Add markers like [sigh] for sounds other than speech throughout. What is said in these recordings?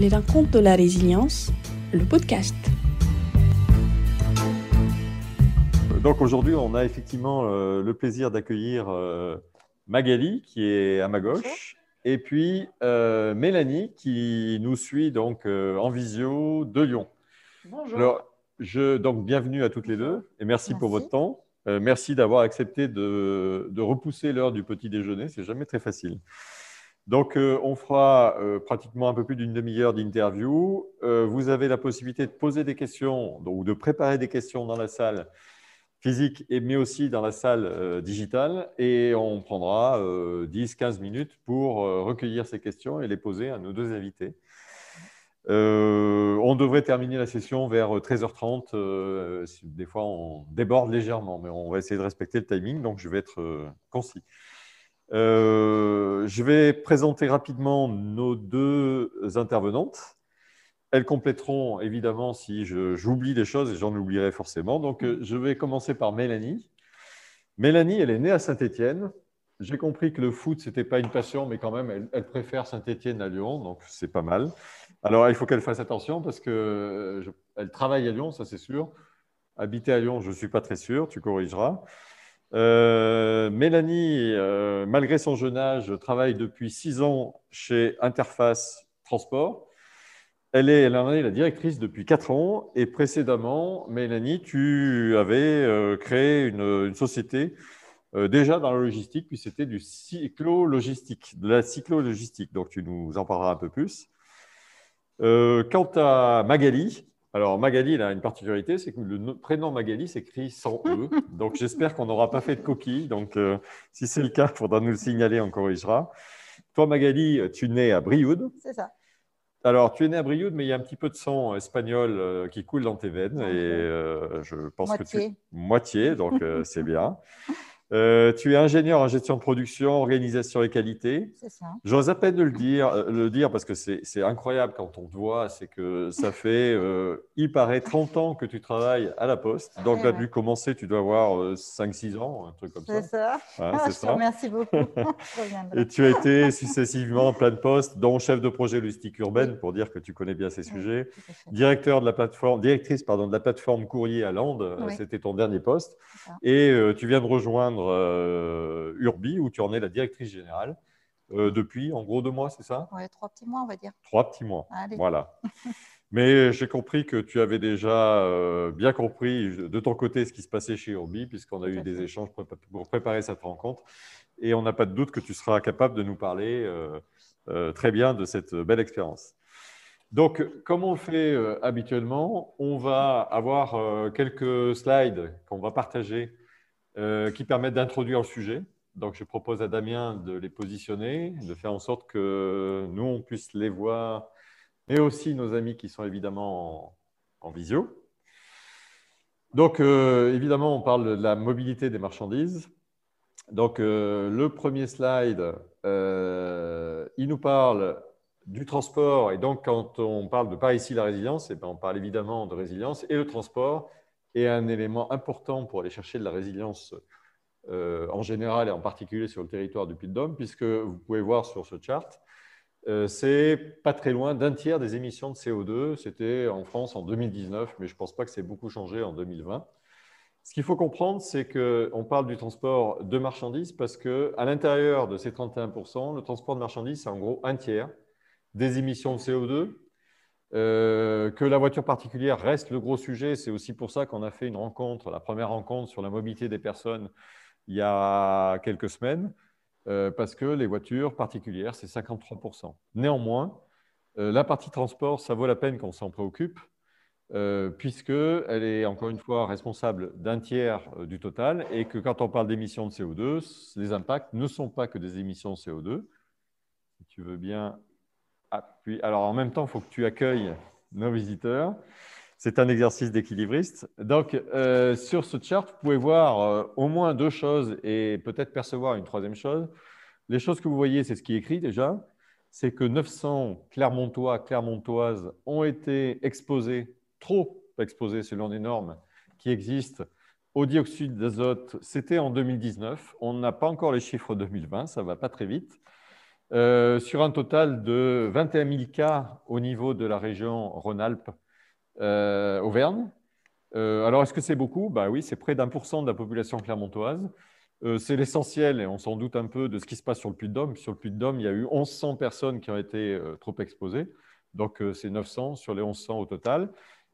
Les rencontres de la résilience, le podcast. Donc aujourd'hui, on a effectivement euh, le plaisir d'accueillir euh, Magali qui est à ma gauche et puis euh, Mélanie qui nous suit donc en visio de Lyon. Bonjour. Alors, je, donc bienvenue à toutes les deux et merci, pour votre temps. merci d'avoir accepté de, de repousser l'heure du petit déjeuner, c'est jamais très facile. Donc, euh, on fera euh, pratiquement un peu plus d'une demi-heure d'interview. Euh, vous avez la possibilité de poser des questions ou de préparer des questions dans la salle physique, mais aussi dans la salle digitale. Et on prendra 10-15 minutes pour recueillir ces questions et les poser à nos deux invités. on devrait terminer la session vers 13h30. des fois, on déborde légèrement, mais on va essayer de respecter le timing, donc je vais être concis. Euh, je vais présenter rapidement nos deux intervenantes. Elles compléteront évidemment si j'oublie des choses et j'en oublierai forcément. Donc, euh, je vais commencer par Mélanie. Mélanie, elle est née à Saint-Étienne. J'ai compris que le foot, ce n'était pas une passion, mais quand même, elle, préfère Saint-Étienne à Lyon, donc c'est pas mal. Alors, il faut qu'elle fasse attention parce qu'elle euh, travaille à Lyon, ça c'est sûr. Habiter à Lyon, je ne suis pas très sûr, tu corrigeras. Euh, Mélanie, euh, malgré son jeune âge, travaille depuis six ans chez Interface Transport. Elle, est, en est la directrice depuis quatre ans et précédemment, Mélanie, tu avais euh, créé une, société déjà dans la logistique, puis c'était du cyclo-logistique, de la cyclo-logistique. Donc tu nous en parleras un peu plus. quant à Magali, alors, Magali, elle a une particularité, c'est que le prénom Magali s'écrit sans E. [laughs] Donc, j'espère qu'on n'aura pas fait de coquille. Donc, euh, si c'est le cas, il faudra nous le signaler, on corrigera. Toi, Magali, tu es née à Brioude. C'est ça. Alors, tu es née à Brioude, mais il y a un petit peu de sang espagnol euh, qui coule dans tes veines. Et euh, je pense que tu. Moitié, donc c'est bien. [laughs] Euh, tu es ingénieur en gestion de production, organisation et qualité. C'est ça. J'ose à peine le dire, euh, le dire parce que c'est incroyable quand on te voit. C'est que ça fait, euh, il paraît, 30 ans que tu travailles à la Poste. Donc, tu as dû commencer, tu dois avoir 5-6 ans, un truc comme ça. C'est ça. c'est ça. Merci beaucoup. [laughs] et tu as été successivement plein de postes, dont chef de projet logistique urbaine, pour dire que tu connais bien ces sujets. Directeur de la plateforme, directrice pardon, de la plateforme courrier à Landes, c'était ton dernier poste. Et tu viens de rejoindre euh, Urbi, où tu en es la directrice générale. Euh, depuis en gros deux mois, c'est ça? Oui, trois petits mois, on va dire. Trois petits mois. Voilà. [laughs] Mais j'ai compris que tu avais déjà euh, bien compris de ton côté ce qui se passait chez Urbi, puisqu'on a eu des échanges pour préparer cette rencontre. Et on n'a pas de doute que tu seras capable de nous parler très bien de cette belle expérience. Donc, comme on le fait habituellement, on va avoir quelques slides qu'on va partager euh, qui permettent d'introduire le sujet. Donc, je propose à Damien de les positionner, de faire en sorte que nous, on puisse les voir, mais aussi nos amis qui sont évidemment en, visio. Donc, euh, évidemment, on parle de la mobilité des marchandises. Donc, euh, le premier slide, il nous parle du transport. Et donc, quand on parle de par la résilience, et eh ben, on parle évidemment de résilience et le transport est un élément important pour aller chercher de la résilience euh, en général et en particulier sur le territoire du Puy-de-Dôme, puisque vous pouvez voir sur ce chart, euh, c'est pas très loin d'un tiers des émissions de CO2. C'était en France en 2019, mais je ne pense pas que c'est beaucoup changé en 2020. Ce qu'il faut comprendre, c'est qu'on parle du transport de marchandises parce qu'à l'intérieur de ces 31%, le transport de marchandises, c'est en gros un tiers des émissions de CO2 euh, que la voiture particulière reste le gros sujet. C'est aussi pour ça qu'on a fait une rencontre, la première rencontre sur la mobilité des personnes il y a quelques semaines, euh, parce que les voitures particulières, c'est 53%. Néanmoins, euh, la partie transport, ça vaut la peine qu'on s'en préoccupe, puisqu'elle est encore une fois responsable d'un tiers du total et que quand on parle d'émissions de CO2, les impacts ne sont pas que des émissions de CO2. Si tu veux bien ah, alors en même temps, il faut que tu accueilles nos visiteurs. C'est un exercice d'équilibriste. Donc, euh, sur ce chart, vous pouvez voir euh, au moins deux choses et peut-être percevoir une troisième chose. Les choses que vous voyez, c'est ce qui est écrit déjà. C'est que 900 Clermontois, Clermontoises ont été exposés, trop exposés selon les normes qui existent, au dioxyde d'azote. C'était en 2019. On n'a pas encore les chiffres 2020, ça ne va pas très vite. Sur un total de 21 000 cas au niveau de la région Rhône-Alpes, Auvergne. alors, est-ce que c'est beaucoup? Bah, Oui, c'est près d'un pour cent de la population clermontoise. c'est l'essentiel, et on s'en doute un peu, de ce qui se passe sur le Puy-de-Dôme. Sur le Puy-de-Dôme, il y a eu 1100 personnes qui ont été trop exposées. Donc, c'est 900 sur les 1100 au total.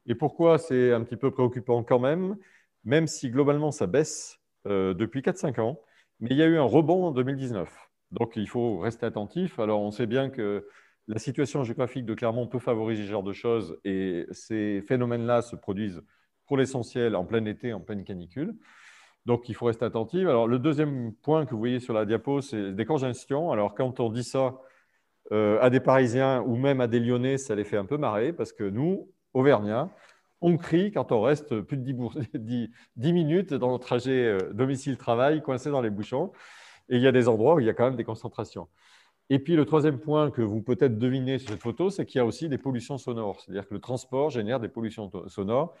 Et pourquoi c'est un petit peu préoccupant quand même, même si globalement ça baisse depuis 4-5 ans, mais il y a eu un rebond en 2019. Donc il faut rester attentif. Alors on sait bien que la situation géographique de Clermont peut favoriser ce genre de choses et ces phénomènes-là se produisent pour l'essentiel en plein été, en pleine canicule. Donc il faut rester attentif. Alors le deuxième point que vous voyez sur la diapo, c'est des congestions. Alors quand on dit ça euh, à des Parisiens ou même à des Lyonnais, ça les fait un peu marrer parce que nous, Auvergnats, on crie quand on reste plus de 10, [laughs] minutes dans le trajet euh, domicile-travail, coincé dans les bouchons. Et il y a des endroits où il y a quand même des concentrations. Et puis le troisième point que vous peut-être devinez sur cette photo, c'est qu'il y a aussi des pollutions sonores. C'est-à-dire que le transport génère des pollutions sonores.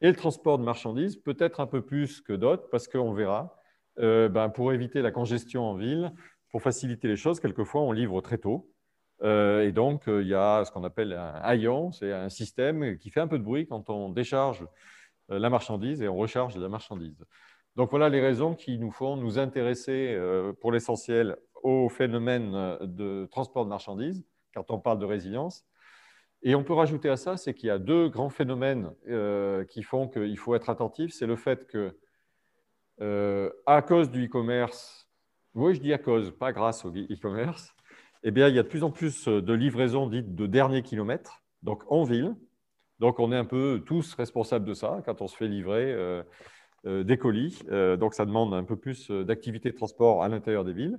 Et le transport de marchandises peut être un peu plus que d'autres, parce qu'on verra, euh, ben, pour éviter la congestion en ville, pour faciliter les choses, quelquefois on livre très tôt. Euh, et donc, euh, il y a ce qu'on appelle un haillon, c'est un système qui fait un peu de bruit quand on décharge la marchandise et on recharge la marchandise. Donc voilà les raisons qui nous font nous intéresser pour l'essentiel au phénomène de transport de marchandises quand on parle de résilience. Et on peut rajouter à ça, c'est qu'il y a deux grands phénomènes qui font qu'il faut être attentif. C'est le fait que, à cause du e-commerce, oui, je dis à cause, pas grâce au e-commerce, eh bien, il y a de plus en plus de livraisons dites de dernier kilomètre, donc en ville. Donc, on est un peu tous responsables de ça quand on se fait livrer euh, euh, des colis. Euh, donc, ça demande un peu plus d'activité de transport à l'intérieur des villes.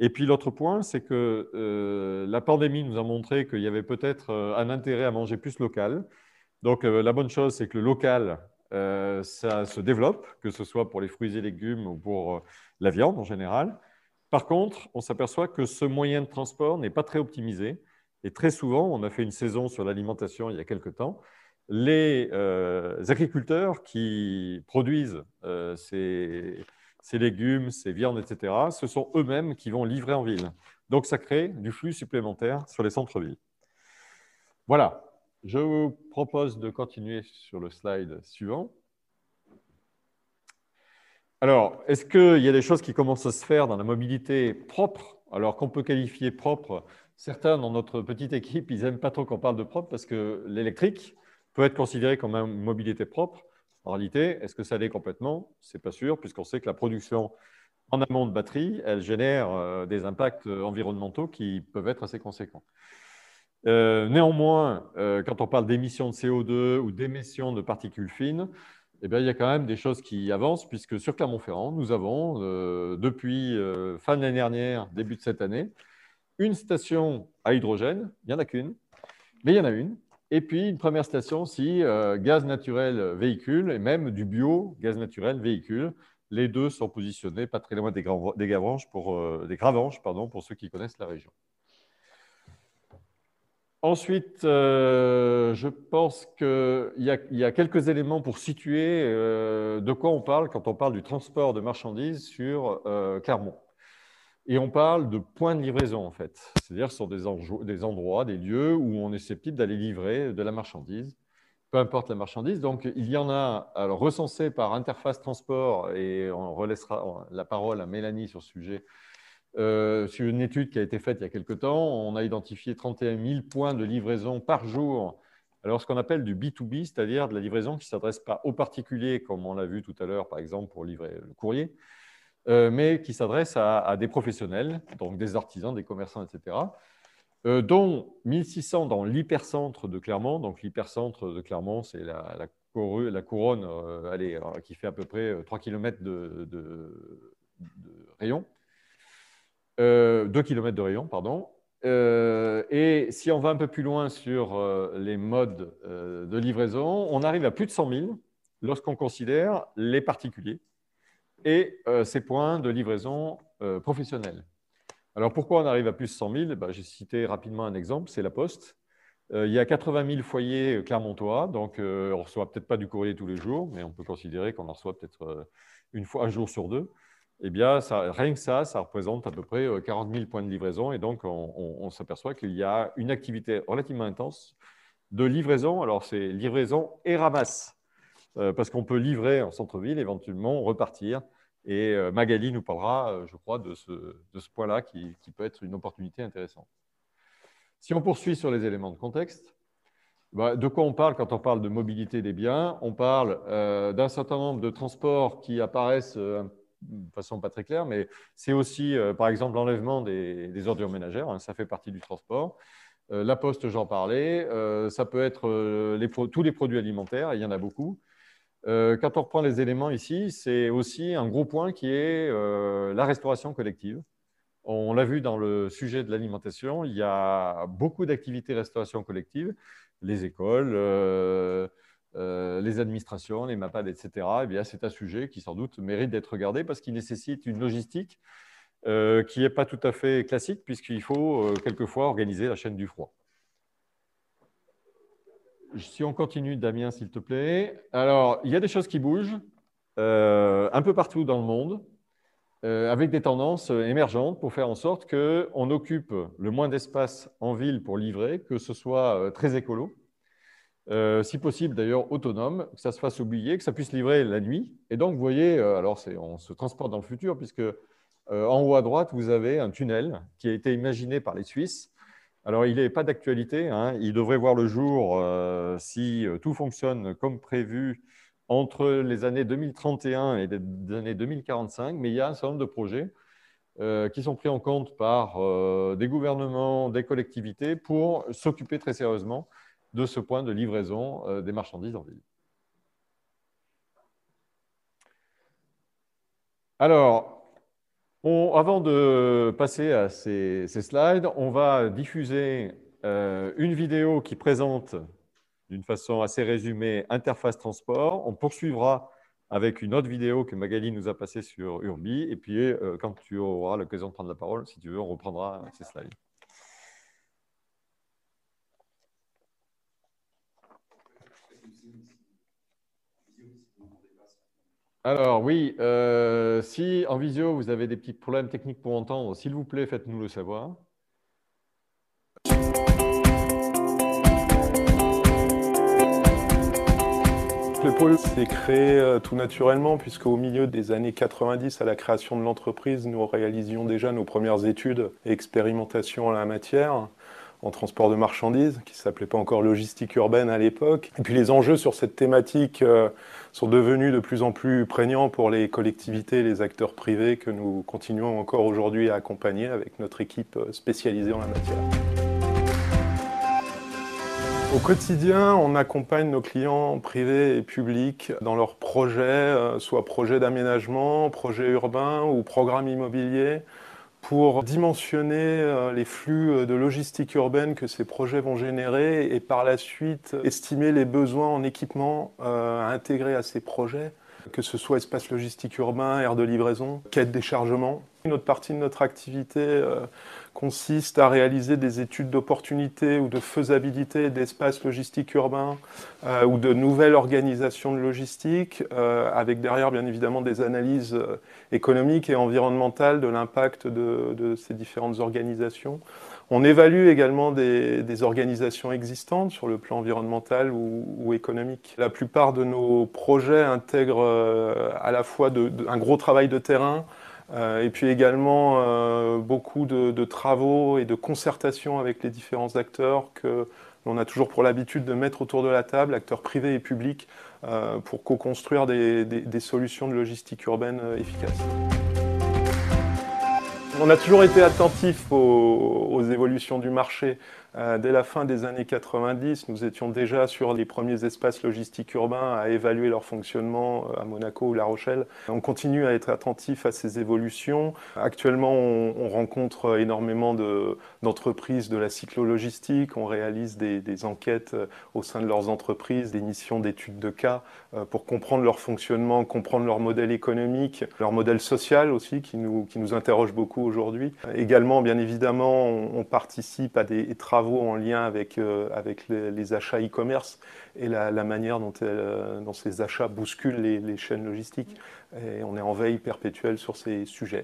Et puis, l'autre point, c'est que la pandémie nous a montré qu'il y avait peut-être un intérêt à manger plus local. Donc, la bonne chose, c'est que le local, ça se développe, que ce soit pour les fruits et légumes ou pour la viande en général. Par contre, on s'aperçoit que ce moyen de transport n'est pas très optimisé. Et très souvent, on a fait une saison sur l'alimentation il y a quelque temps, les euh, agriculteurs qui produisent euh, ces, légumes, ces viandes, etc., ce sont eux-mêmes qui vont livrer en ville. Donc, ça crée du flux supplémentaire sur les centres-villes. Voilà, je vous propose de continuer sur le slide suivant. Alors, est-ce qu'il y a des choses qui commencent à se faire dans la mobilité propre, alors qu'on peut qualifier propre? Certains dans notre petite équipe, ils n'aiment pas trop qu'on parle de propre parce que l'électrique peut être considéré comme une mobilité propre. En réalité, est-ce que ça l'est complètement? Ce n'est pas sûr, puisqu'on sait que la production en amont de batterie, elle génère euh, des impacts environnementaux qui peuvent être assez conséquents. Euh, néanmoins, euh, quand on parle d'émissions de CO2 ou d'émissions de particules fines, eh bien, il y a quand même des choses qui avancent, puisque sur Clermont-Ferrand, nous avons, euh, depuis euh, fin de l'année dernière, début de cette année, une station à hydrogène, il n'y en a qu'une, mais il y en a une, et puis une première station aussi, euh, gaz naturel véhicule, et même du bio gaz naturel véhicule. Les deux sont positionnés pas très loin des, des, pour, des Gravanches, pour ceux qui connaissent la région. Ensuite, euh, je pense qu'il y, a quelques éléments pour situer euh, de quoi on parle quand on parle du transport de marchandises sur euh, Clermont. Et on parle de points de livraison, en fait. C'est-à-dire sur des, endroits, des lieux où on est susceptible d'aller livrer de la marchandise, peu importe la marchandise. Donc, il y en a alors, recensés par Interface Transport, et on relaissera la parole à Mélanie sur ce sujet euh, sur une étude qui a été faite il y a quelques temps, on a identifié 31 000 points de livraison par jour. Alors, ce qu'on appelle du B2B, c'est-à-dire de la livraison qui ne s'adresse pas aux particuliers, comme on l'a vu tout à l'heure, par exemple, pour livrer le courrier, mais qui s'adresse à, des professionnels, donc des artisans, des commerçants, etc., euh, dont 1600 dans l'hypercentre de Clermont. Donc, l'hypercentre de Clermont, c'est la, couronne allez, qui fait à peu près 3 km de, rayon. 2 euh, km de rayon, pardon. Euh, et si on va un peu plus loin sur euh, les modes de livraison, on arrive à plus de 100 000 lorsqu'on considère les particuliers et ces points de livraison professionnels. Alors pourquoi on arrive à plus de 100 000 ben, J'ai cité rapidement un exemple, c'est la Poste. il y a 80 000 foyers clermontois, donc on ne reçoit peut-être pas du courrier tous les jours, mais on peut considérer qu'on en reçoit peut-être une fois, un jour sur deux. eh bien, rien que ça, ça représente à peu près 40 000 points de livraison. Et donc, on, s'aperçoit qu'il y a une activité relativement intense de livraison. Alors, c'est livraison et ramasse, parce qu'on peut livrer en centre-ville, éventuellement repartir. Et Magali nous parlera, je crois, de ce, de ce point-là qui, qui peut être une opportunité intéressante. Si on poursuit sur les éléments de contexte, bah, de quoi on parle quand on parle de mobilité des biens? On parle euh, d'un certain nombre de transports qui apparaissent euh, de façon pas très claire, mais c'est aussi, euh, par exemple, l'enlèvement des, ordures ménagères, hein, ça fait partie du transport. la poste, j'en parlais. ça peut être tous les produits alimentaires, il y en a beaucoup. Quand on reprend les éléments ici, c'est aussi un gros point qui est la restauration collective. On l'a vu dans le sujet de l'alimentation, il y a beaucoup d'activités restauration collective, les écoles, euh, euh, les administrations, les MAPAD, etc. Eh c'est un sujet qui sans doute mérite d'être regardé parce qu'il nécessite une logistique euh, qui n'est pas tout à fait classique puisqu'il faut quelquefois organiser la chaîne du froid. Si on continue, Damien, s'il te plaît. Alors, il y a des choses qui bougent un peu partout dans le monde. Euh, avec des tendances euh, émergentes pour faire en sorte qu'on occupe le moins d'espace en ville pour livrer, que ce soit euh, très écolo, si possible d'ailleurs autonome, que ça se fasse oublier, que ça puisse livrer la nuit. Et donc, vous voyez, alors on se transporte dans le futur, puisque en haut à droite, vous avez un tunnel qui a été imaginé par les Suisses. Alors, il n'est pas d'actualité, hein. il devrait voir le jour si tout fonctionne comme prévu entre les années 2031 et les années 2045, mais il y a un certain nombre de projets euh, qui sont pris en compte par euh, des gouvernements, des collectivités pour s'occuper très sérieusement de ce point de livraison euh, des marchandises en ville. Alors, avant de passer à ces, slides, on va diffuser une vidéo qui présente d'une façon assez résumée interface transport. On poursuivra avec une autre vidéo que Magali nous a passée sur Urbi. Et puis, euh, quand tu auras l'occasion de prendre la parole, si tu veux, on reprendra ces slides. Alors oui, euh, si en visio vous avez des petits problèmes techniques pour entendre, s'il vous plaît, faites-nous le savoir. Le pôle s'est créé euh, tout naturellement puisqu'au milieu des années 90, à la création de l'entreprise, nous réalisions déjà nos premières études et expérimentations en la matière en transport de marchandises, qui ne s'appelait pas encore logistique urbaine à l'époque. Et puis les enjeux sur cette thématique euh, sont devenus de plus en plus prégnants pour les collectivités les acteurs privés que nous continuons encore aujourd'hui à accompagner avec notre équipe euh, spécialisée en la matière. Au quotidien, on accompagne nos clients privés et publics dans leurs projets, euh, soit projets d'aménagement, projets urbains ou programmes immobiliers, pour dimensionner euh, les flux euh, de logistique urbaine que ces projets vont générer et par la suite estimer les besoins en équipement à intégrer à ces projets, que ce soit espace logistique urbain, aire de livraison, quai de déchargement. Une autre partie de notre activité consiste à réaliser des études d'opportunité ou de faisabilité d'espaces logistiques urbains euh, ou de nouvelles organisations de logistique, euh, avec derrière bien évidemment des analyses euh, économiques et environnementales de l'impact de, ces différentes organisations. On évalue également des, organisations existantes sur le plan environnemental ou, économique. La plupart de nos projets intègrent à la fois un gros travail de terrain, euh, et puis également euh, beaucoup de, travaux et de concertations avec les différents acteurs que l'on a toujours pour l'habitude de mettre autour de la table, acteurs privés et publics, euh, pour co-construire des, solutions de logistique urbaine efficaces. On a toujours été attentif aux évolutions du marché. Euh, dès la fin des années 90, nous étions déjà sur les premiers espaces logistiques urbains à évaluer leur fonctionnement euh, à Monaco ou La Rochelle. On continue à être attentif à ces évolutions. Actuellement, on, rencontre énormément d'entreprises de, la cyclo-logistique. On réalise des, enquêtes euh, au sein de leurs entreprises, des missions d'études de cas pour comprendre leur fonctionnement, comprendre leur modèle économique, leur modèle social aussi qui nous, qui nous interroge beaucoup aujourd'hui. Également, bien évidemment, on participe à des travaux en lien avec, avec les, achats e-commerce et la, manière dont, dont, ces achats bousculent les, chaînes logistiques. On est en veille perpétuelle sur ces sujets.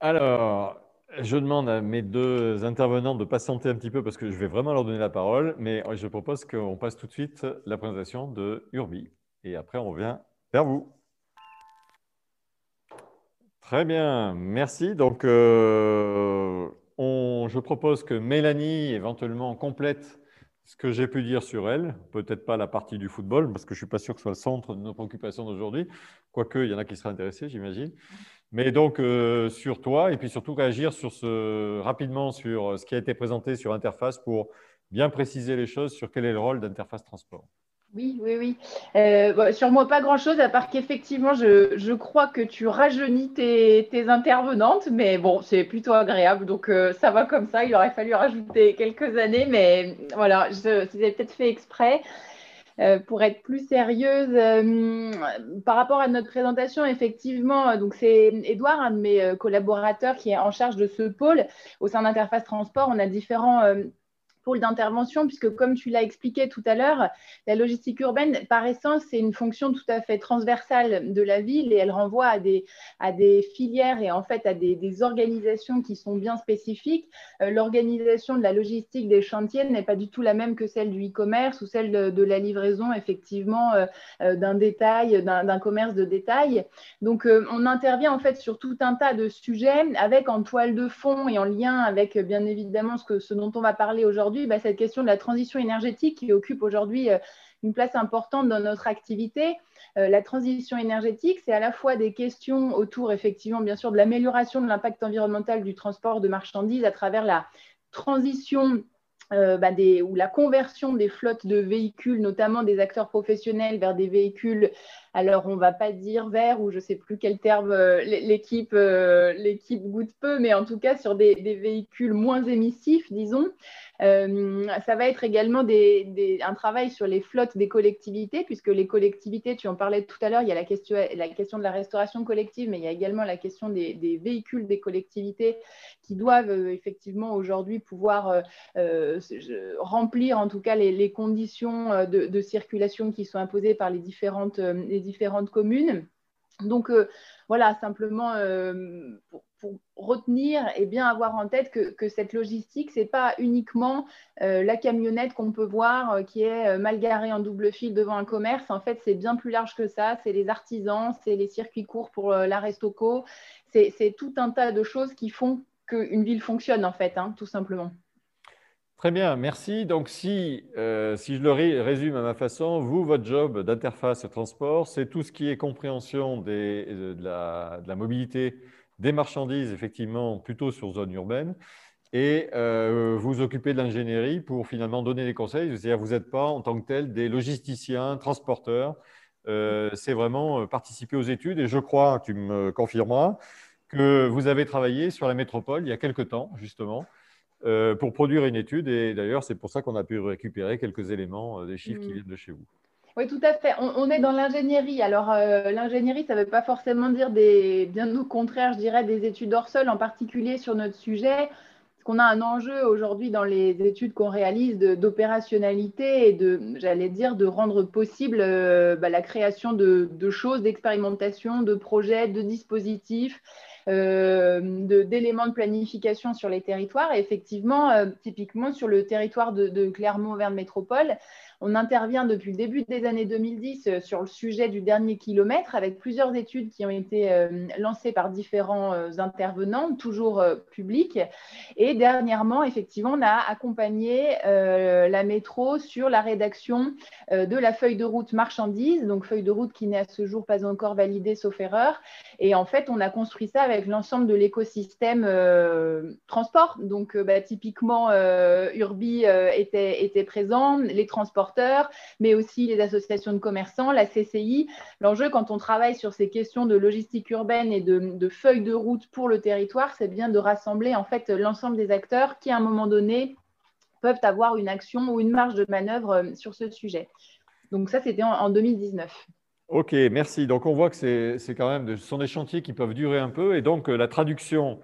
Alors, je demande à mes deux intervenants de patienter un petit peu parce que je vais vraiment leur donner la parole, mais je propose qu'on passe tout de suite la présentation de Urbi. Et après, on revient vers vous. Très bien, merci. Donc, euh, je propose que Mélanie éventuellement complète ce que j'ai pu dire sur elle. Peut-être pas la partie du football, parce que je ne suis pas sûr que ce soit le centre de nos préoccupations d'aujourd'hui, quoique il y en a qui seraient intéressés, j'imagine. Mais donc, euh, sur toi, et puis surtout réagir rapidement sur ce qui a été présenté sur Interface pour bien préciser les choses sur quel est le rôle d'Interface Transport. Oui, oui, oui. Euh, sur moi, pas grand-chose, à part qu'effectivement, je, crois que tu rajeunis tes, intervenantes, mais bon, c'est plutôt agréable, donc euh, ça va comme ça. Il aurait fallu rajouter quelques années, mais voilà, c'était peut-être fait exprès. Euh, pour être plus sérieuse, par rapport à notre présentation, effectivement, donc c'est Edouard, un de mes collaborateurs, qui est en charge de ce pôle. Au sein d'Interface Transport, on a différents pôle d'intervention, puisque comme tu l'as expliqué tout à l'heure, la logistique urbaine, par essence, c'est une fonction tout à fait transversale de la ville et elle renvoie à des, filières et en fait à des, organisations qui sont bien spécifiques. Euh, l'organisation de la logistique des chantiers n'est pas du tout la même que celle du e-commerce ou celle de, la livraison, effectivement, euh, euh, d'un détail, d'un commerce de détail. Donc, on intervient en fait sur tout un tas de sujets avec en toile de fond et en lien avec, bien évidemment, ce dont on va parler aujourd'hui bah, cette question de la transition énergétique qui occupe aujourd'hui euh, une place importante dans notre activité. Euh, la transition énergétique, c'est à la fois des questions autour, effectivement, bien sûr, de l'amélioration de l'impact environnemental du transport de marchandises à travers la transition euh, bah, ou la conversion des flottes de véhicules, notamment des acteurs professionnels, vers des véhicules, alors on ne va pas dire verts ou je ne sais plus quel terme l'équipe goûte peu, mais en tout cas sur des véhicules moins émissifs, disons. Euh, ça va être également un travail sur les flottes des collectivités, puisque les collectivités, tu en parlais tout à l'heure, il y a la question, la question de la restauration collective, mais il y a également la question des, véhicules des collectivités qui doivent euh, effectivement aujourd'hui pouvoir euh, remplir en tout cas les, conditions de, circulation qui sont imposées par les différentes, les différentes communes. Donc voilà, simplement pour, pour retenir et bien avoir en tête que, cette logistique, ce n'est pas uniquement euh, la camionnette qu'on peut voir euh, qui est euh, mal garée en double fil devant un commerce. En fait, c'est bien plus large que ça. C'est les artisans, c'est les circuits courts pour la Restoco. C'est tout un tas de choses qui font qu'une ville fonctionne, en fait, hein, tout simplement. Très bien, merci. Donc, si, si je le résume à ma façon, vous, votre job d'interface transport, c'est tout ce qui est compréhension des, de, la, mobilité des marchandises, effectivement, plutôt sur zone urbaine, et euh, vous occupez de l'ingénierie pour finalement donner des conseils. C'est-à-dire vous n'êtes pas en tant que tel des logisticiens, transporteurs. Euh, c'est vraiment euh, participer aux études. Et je crois, tu me confirmeras, que vous avez travaillé sur la métropole il y a quelque temps, justement, pour produire une étude. Et d'ailleurs, c'est pour ça qu'on a pu récupérer quelques éléments des chiffres qui mmh. viennent de chez vous. Oui, tout à fait. On, est dans l'ingénierie. Alors, euh, l'ingénierie, ça ne veut pas forcément dire des, bien au contraire, je dirais, des études hors sol, en particulier sur notre sujet. Parce qu'on a un enjeu aujourd'hui dans les études qu'on réalise d'opérationnalité et de, j'allais dire, de rendre possible euh, bah, la création de, choses, d'expérimentation, de projets, de dispositifs. Euh, d'éléments de, planification sur les territoires. Effectivement, typiquement sur le territoire de, de Clermont-Auvergne Métropole, on intervient depuis le début des années 2010 euh, sur le sujet du dernier kilomètre avec plusieurs études qui ont été euh, lancées par différents euh, intervenants, toujours publics. Et dernièrement, effectivement, on a accompagné la métro sur la rédaction de la feuille de route marchandise, donc feuille de route qui n'est à ce jour pas encore validée sauf erreur. Et en fait, on a construit ça avec l'ensemble de l'écosystème transport. Donc, bah, typiquement, Urbi était, était présent, les transports mais aussi les associations de commerçants, la CCI. L'enjeu, quand on travaille sur ces questions de logistique urbaine et de, de feuilles de route pour le territoire, c'est bien de rassembler en fait l'ensemble des acteurs qui, à un moment donné, peuvent avoir une action ou une marge de manœuvre euh, sur ce sujet. Donc ça, c'était en, 2019. Ok, merci. Donc on voit que c'est quand même, ce sont des chantiers qui peuvent durer un peu. Et donc la traduction,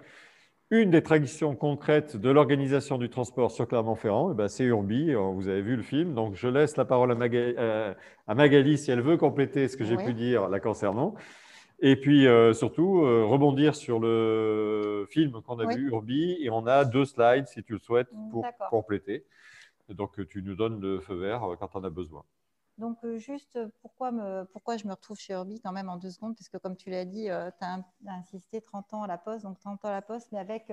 une des traductions concrètes de l'organisation du transport sur Clermont-Ferrand, eh ben, c'est Urbi. Vous avez vu le film. Donc je laisse la parole à Magali, euh, à Magali si elle veut compléter ce que j'ai pu dire la concernant. Et puis euh, surtout, euh, rebondir sur le film qu'on a vu, Urbi, et on a deux slides, si tu le souhaites, pour compléter. Donc tu nous donnes le feu vert euh, quand on a besoin. Donc, juste pourquoi, me, pourquoi je me retrouve chez Urbi quand même en deux secondes? Parce que, comme tu l'as dit, tu as, insisté 30 ans à la poste, donc 30 ans à la poste, mais avec,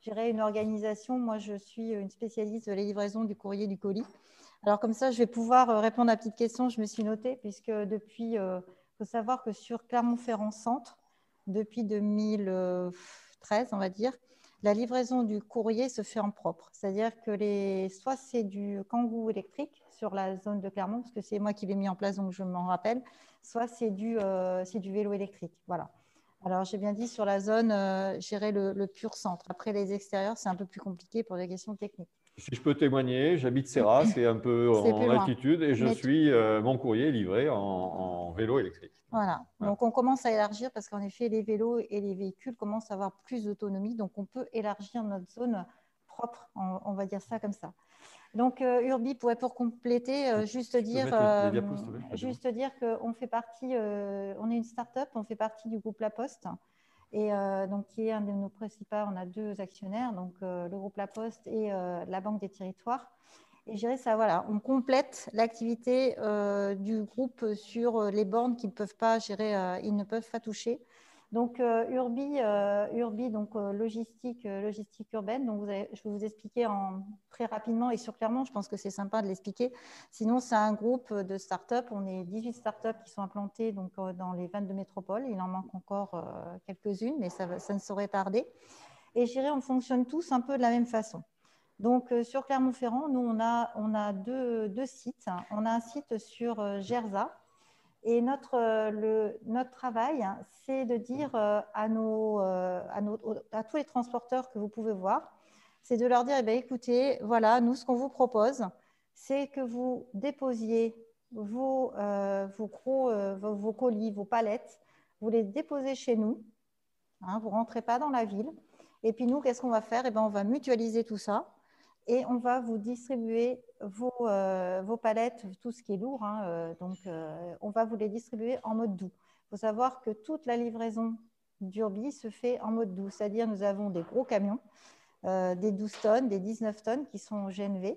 j'irais, une organisation. Moi, je suis une spécialiste de la livraison du courrier du colis. Alors, comme ça, je vais pouvoir répondre à petite question. Je me suis notée, puisque depuis faut savoir que sur Clermont-Ferrand Centre, depuis 2013, on va dire, la livraison du courrier se fait en propre. C'est-à-dire que les, soit c'est du kangou électrique sur la zone de Clermont, parce que c'est moi qui l'ai mis en place, donc je m'en rappelle, soit c'est du, euh, du vélo électrique. Voilà. Alors, j'ai bien dit sur la zone, euh, le, pur centre. Après, les extérieurs, c'est un peu plus compliqué pour des questions techniques. Si je peux témoigner, j'habite Serra, [laughs] c'est un peu en altitude, et je suis euh, mon courrier livré en, vélo électrique. Voilà. donc on commence à élargir parce qu'en effet, les vélos et les véhicules commencent à avoir plus d'autonomie, donc on peut élargir notre zone propre, on va dire ça comme ça. Donc, euh, Urbi, pour, pour compléter, euh, juste, dire, euh, juste dire qu'on fait partie, on est une start-up, on fait partie du groupe La Poste, et donc qui est un de nos principaux. On a deux actionnaires, donc le groupe La Poste et la Banque des Territoires. Et je dirais ça, voilà, on complète l'activité du groupe sur les bornes qu'ils ne peuvent pas gérer, ils ne peuvent pas toucher. Donc euh, Urbi, euh, Urbi, donc euh, logistique, logistique urbaine. Donc je vais vous expliquer très rapidement et sur clairement. Je pense que c'est sympa de l'expliquer. Sinon, c'est un groupe de startups. On est 18 startups qui sont implantées donc dans les 22 métropoles. Il en manque encore quelques-unes, mais ça, ça, ne saurait tarder. Et je dirais, on fonctionne tous un peu de la même façon. Donc, sur Clermont-Ferrand, nous, on a, on a deux, deux, sites. On a un site sur Gerza, et notre, euh, le, notre travail, c'est de dire euh, à, nos, euh, à, tous les transporteurs que vous pouvez voir, c'est de leur dire, eh bien, écoutez, voilà, nous, ce qu'on vous propose, c'est que vous déposiez vos, vos, colis, vos palettes, vous les déposez chez nous, hein, vous ne rentrez pas dans la ville. Et puis nous, qu'est-ce qu'on va faire? Eh bien, On va mutualiser tout ça et on va vous distribuer vos, euh, vos palettes, tout ce qui est lourd. Hein, euh, donc, euh, on va vous les distribuer en mode doux. Il faut savoir que toute la livraison d'Urbi se fait en mode doux, c'est-à-dire nous avons des gros camions, des 12 tonnes, des 19 tonnes qui sont GNV,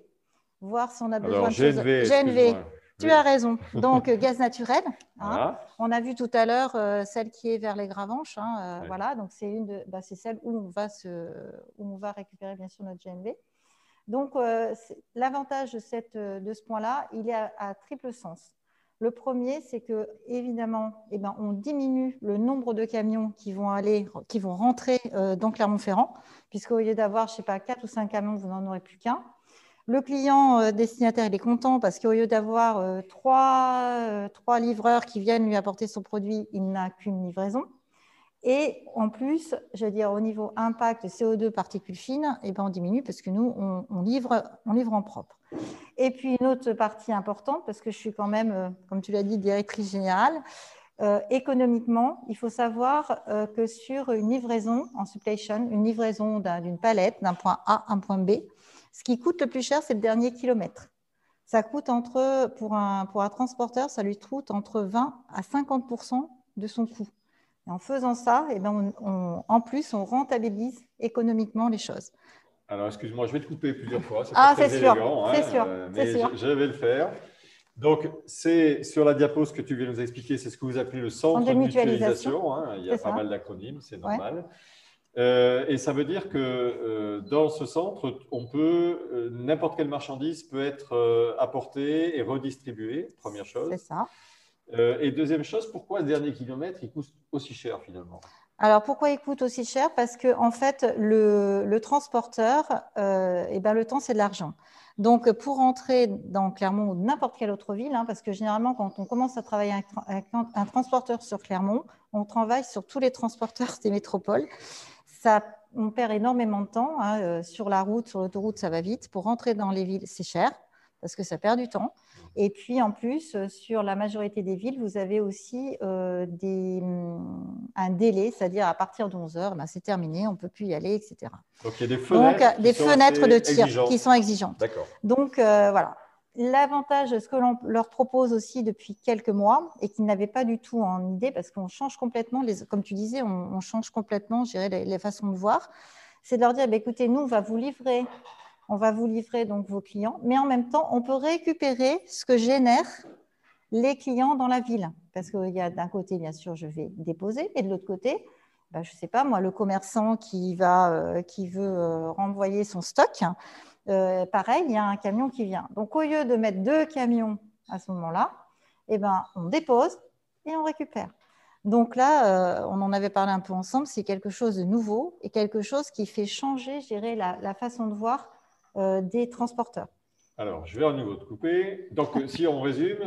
voir si on a besoin de GNV, GNV. Tu as raison. Donc, gaz naturel. Hein. On a vu tout à l'heure celle qui est vers les Gravanches. Hein, voilà, donc c'est une bah, c'est celle où on va se, où on va récupérer bien sûr notre GNV. Donc, euh, l'avantage de, euh, de, ce point-là, il est à, triple sens. Le premier, c'est que évidemment, eh ben, on diminue le nombre de camions qui vont aller, qui vont rentrer euh, dans Clermont-Ferrand, puisqu'au lieu d'avoir, je sais pas, quatre ou cinq camions, vous n'en aurez plus qu'un. Le client destinataire, il est content parce qu'au lieu d'avoir trois, trois livreurs qui viennent lui apporter son produit, il n'a qu'une livraison. Et en plus, je veux dire, au niveau impact CO2 particules fines, eh ben, on diminue parce que nous, on, livre, on livre en propre. Et puis, une autre partie importante, parce que je suis quand même, euh, comme tu l'as dit, directrice générale, euh, économiquement, il faut savoir euh, que sur une livraison en supply chain, une livraison d'une palette d'un point A à un point B, ce qui coûte le plus cher, c'est le dernier kilomètre. Ça coûte entre, pour un, pour un transporteur, ça lui coûte entre 20 à 50% de son coût. Et en faisant ça, eh ben, en plus, on rentabilise économiquement les choses. Alors, excuse-moi, je vais te couper plusieurs fois. Ah, c'est sûr, hein, c'est sûr, euh, mais Je, vais le faire. Donc, c'est sur la diapo ce que tu viens nous expliquer, c'est ce que vous appelez le centre de mutualisation. Hein. il y a pas mal d'acronymes, c'est normal. Euh, et ça veut dire que euh, dans ce centre, on peut n'importe quelle marchandise peut être apportée et redistribuée. Première chose. C'est ça. Euh, et deuxième chose, pourquoi ce dernier kilomètre, il coûte aussi cher finalement? Alors pourquoi il coûte aussi cher? Parce que en fait, le, transporteur, euh, eh ben, le temps c'est de l'argent. Donc pour rentrer dans Clermont ou n'importe quelle autre ville, hein, parce que généralement quand on commence à travailler avec un, transporteur sur Clermont, on travaille sur tous les transporteurs des métropoles. Ça, on perd énormément de temps hein, euh, sur la route, sur l'autoroute, ça va vite. Pour rentrer dans les villes, c'est cher parce que ça perd du temps. Et puis en plus, sur la majorité des villes, vous avez aussi des, mm, un délai, c'est-à-dire à partir de 11 heures, ben, c'est terminé, on ne peut plus y aller, etc. Donc il y a des fenêtres, Donc, des fenêtres de tir qui sont exigeantes. D'accord. Donc voilà, L'avantage, ce que l'on leur propose aussi depuis quelques mois et qu'ils n'avaient pas du tout en idée, parce qu'on change complètement, les, comme tu disais, on, change complètement les, les, façons de voir, c'est de leur dire, bah, écoutez, nous, on va vous livrer, on va vous livrer donc vos clients, mais en même temps, on peut récupérer ce que génèrent les clients dans la ville. Parce qu'il y a d'un côté, bien sûr, je vais déposer, et de l'autre côté, bah, je ne sais pas, moi, le commerçant qui, va, euh, qui veut euh, renvoyer son stock, euh, pareil, il y a un camion qui vient. Donc, au lieu de mettre deux camions à ce moment-là, eh ben, on dépose et on récupère. Donc là, on en avait parlé un peu ensemble, c'est quelque chose de nouveau et quelque chose qui fait changer, je dirais, la, façon de voir des transporteurs. Alors, je vais à nouveau te couper. Donc, si on résume,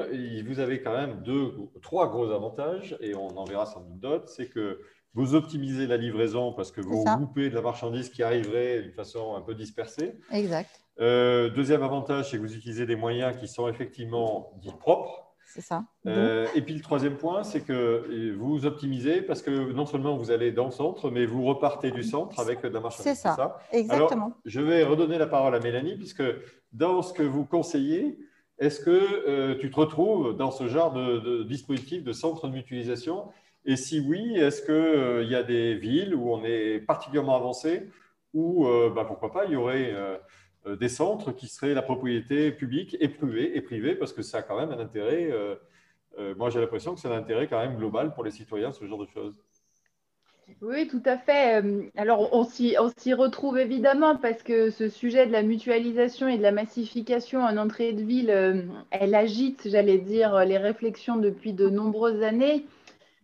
vous avez quand même deux, trois gros avantages, et on en verra sans doute d'autres. C'est que vous optimisez la livraison parce que vous coupez de la marchandise qui arriverait d'une façon un peu dispersée. Exact. Euh, deuxième avantage, c'est que vous utilisez des moyens qui sont effectivement dits propres. C'est ça. Euh, et puis le troisième point, c'est que vous optimisez parce que non seulement vous allez dans le centre, mais vous repartez du centre avec de la marchandise. C'est ça. Exactement. je vais redonner la parole à Mélanie, puisque dans ce que vous conseillez, est-ce que euh, tu te retrouves dans ce genre de, de dispositif de centre de mutualisation? Et si oui, est-ce qu'il euh, y a des villes où on est particulièrement avancé, ou euh, bah, pourquoi pas, il y aurait euh, des centres qui seraient la propriété publique et privée, et privée parce que ça a quand même un intérêt, moi j'ai l'impression que c'est un intérêt quand même global pour les citoyens, ce genre de choses. Oui, tout à fait. Alors, on s'y retrouve évidemment parce que ce sujet de la mutualisation et de la massification en entrée de ville, elle agite, j'allais dire, les réflexions depuis de nombreuses années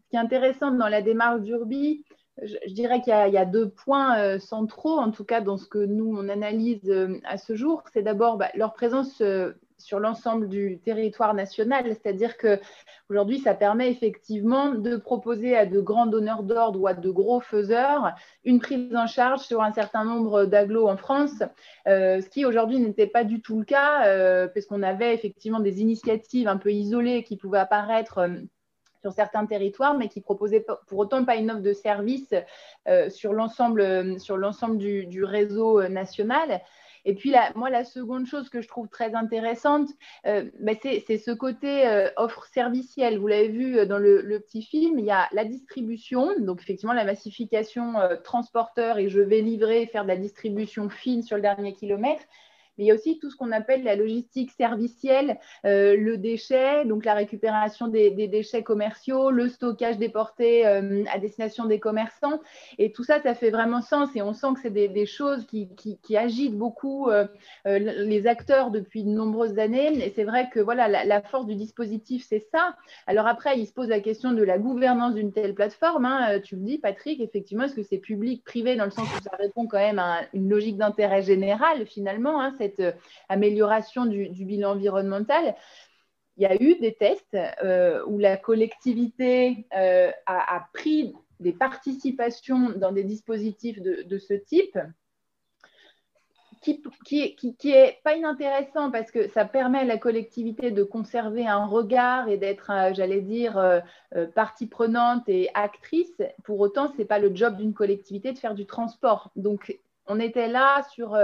qui est intéressant dans la démarche d'Urbi, je, dirais qu'il y, a deux points euh, centraux, en tout cas dans ce que nous, on analyse euh, à ce jour. C'est d'abord bah, leur présence euh, sur l'ensemble du territoire national, c'est-à-dire que aujourd'hui, ça permet effectivement de proposer à de grands donneurs d'ordre ou à de gros faiseurs une prise en charge sur un certain nombre d'agglos en France, ce qui aujourd'hui n'était pas du tout le cas, puisqu'on avait effectivement des initiatives un peu isolées qui pouvaient apparaître sur certains territoires, mais qui proposaient pour autant pas une offre de service euh, sur l'ensemble sur l'ensemble du, réseau euh, national. Et puis, moi, la seconde chose que je trouve très intéressante, euh, ben, c'est ce côté offre servicielle. Vous l'avez vu dans le, petit film, il y a la distribution, donc effectivement la massification transporteur et je vais livrer, faire de la distribution fine sur le dernier kilomètre mais il y a aussi tout ce qu'on appelle la logistique servicielle, euh, le déchet, donc la récupération des, déchets commerciaux, le stockage déporté euh, à destination des commerçants. Et tout ça, ça fait vraiment sens et on sent que c'est des, choses qui, agitent beaucoup euh, les acteurs depuis de nombreuses années. Et c'est vrai que voilà, la, force du dispositif, c'est ça. Alors après, il se pose la question de la gouvernance d'une telle plateforme. Hein. Tu le dis, Patrick, effectivement, est-ce que c'est public, privé, dans le sens où ça répond quand même à une logique d'intérêt général, finalement hein, cette euh, amélioration du, bilan environnemental, il y a eu des tests euh, où la collectivité euh, a, pris des participations dans des dispositifs de, ce type, qui, qui, est pas inintéressant parce que ça permet à la collectivité de conserver un regard et d'être, j'allais dire, partie prenante et actrice. Pour autant, ce n'est pas le job d'une collectivité de faire du transport. Donc, on était là sur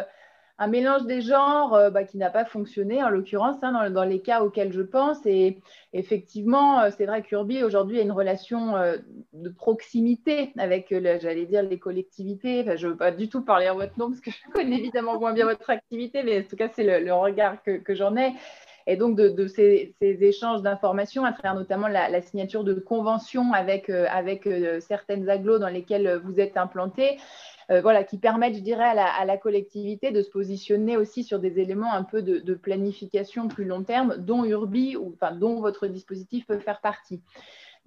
un mélange des genres euh, bah, qui n'a pas fonctionné, en l'occurrence, hein, dans, les cas auxquels je pense. Et effectivement, euh, c'est vrai qu'Urbi, aujourd'hui, a une relation euh, de proximité avec, j'allais dire, les collectivités. je ne veux pas du tout parler en votre nom, parce que je connais évidemment moins bien votre activité, mais en tout cas, c'est le, regard que, j'en ai. Et donc, de, ces, échanges d'informations, à travers notamment la, signature de conventions avec, avec certaines agglos dans lesquelles vous êtes implantés, euh, voilà, qui permettent, je dirais, à la, collectivité de se positionner aussi sur des éléments un peu de, planification plus long terme, dont Urbi, dont votre dispositif peut faire partie.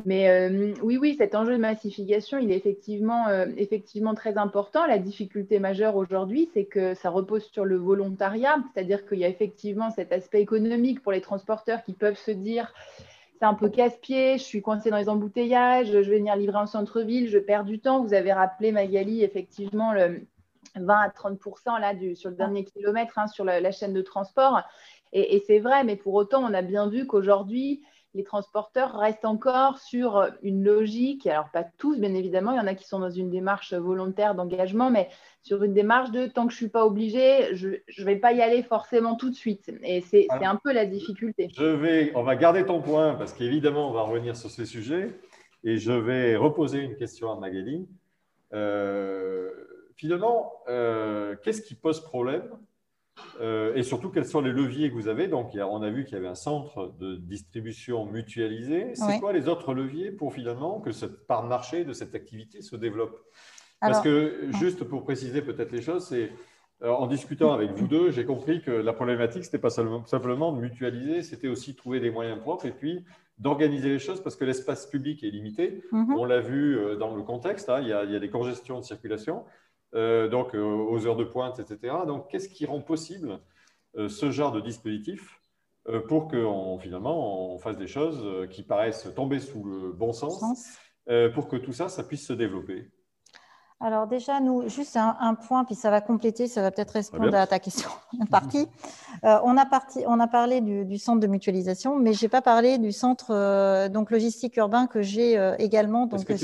Mais euh, oui, oui, cet enjeu de massification, il est euh, effectivement très important. La difficulté majeure aujourd'hui, c'est que ça repose sur le volontariat, c'est-à-dire qu'il y a effectivement cet aspect économique pour les transporteurs qui peuvent se dire c'est un peu casse-pied, je suis coincée dans les embouteillages, je vais venir livrer en centre-ville, je perds du temps. Vous avez rappelé, Magali, effectivement, le 20 à 30 là, du, sur le dernier kilomètre hein, sur la, chaîne de transport. Et, c'est vrai, mais pour autant, on a bien vu qu'aujourd'hui, les transporteurs restent encore sur une logique, alors pas tous bien évidemment, il y en a qui sont dans une démarche volontaire d'engagement, mais sur une démarche de tant que je ne suis pas obligé, je ne vais pas y aller forcément tout de suite. Et c'est un peu la difficulté. Je vais, on va garder ton point parce qu'évidemment, on va revenir sur ces sujets et je vais reposer une question à Magali. Euh, finalement, euh, qu'est-ce qui pose problème euh, et surtout, quels sont les leviers que vous avez? Donc, on a vu qu'il y avait un centre de distribution mutualisé. C'est quoi les autres leviers pour finalement que cette part de marché de cette activité se développe? Parce que, juste pour préciser peut-être les choses, c'est euh, en discutant avec vous deux, j'ai compris que la problématique, ce n'était pas simplement de mutualiser, c'était aussi trouver des moyens propres et puis d'organiser les choses parce que l'espace public est limité. Mhm. On l'a vu euh, dans le contexte, hein, il, y a, il, y a, des congestions de circulation. Euh, donc euh, aux heures de pointe, etc. Donc, qu'est-ce qui rend possible euh, ce genre de dispositif pour que finalement on fasse des choses qui paraissent tomber sous le bon sens, pour que tout ça, ça puisse se développer? Alors déjà, nous, juste un, point, puis ça va compléter, ça va peut-être répondre à ta question [laughs] partie. Euh, on, a parti, on a parlé du, centre de mutualisation, mais je n'ai pas parlé du centre euh, donc logistique urbain que j'ai euh, également donc, sur,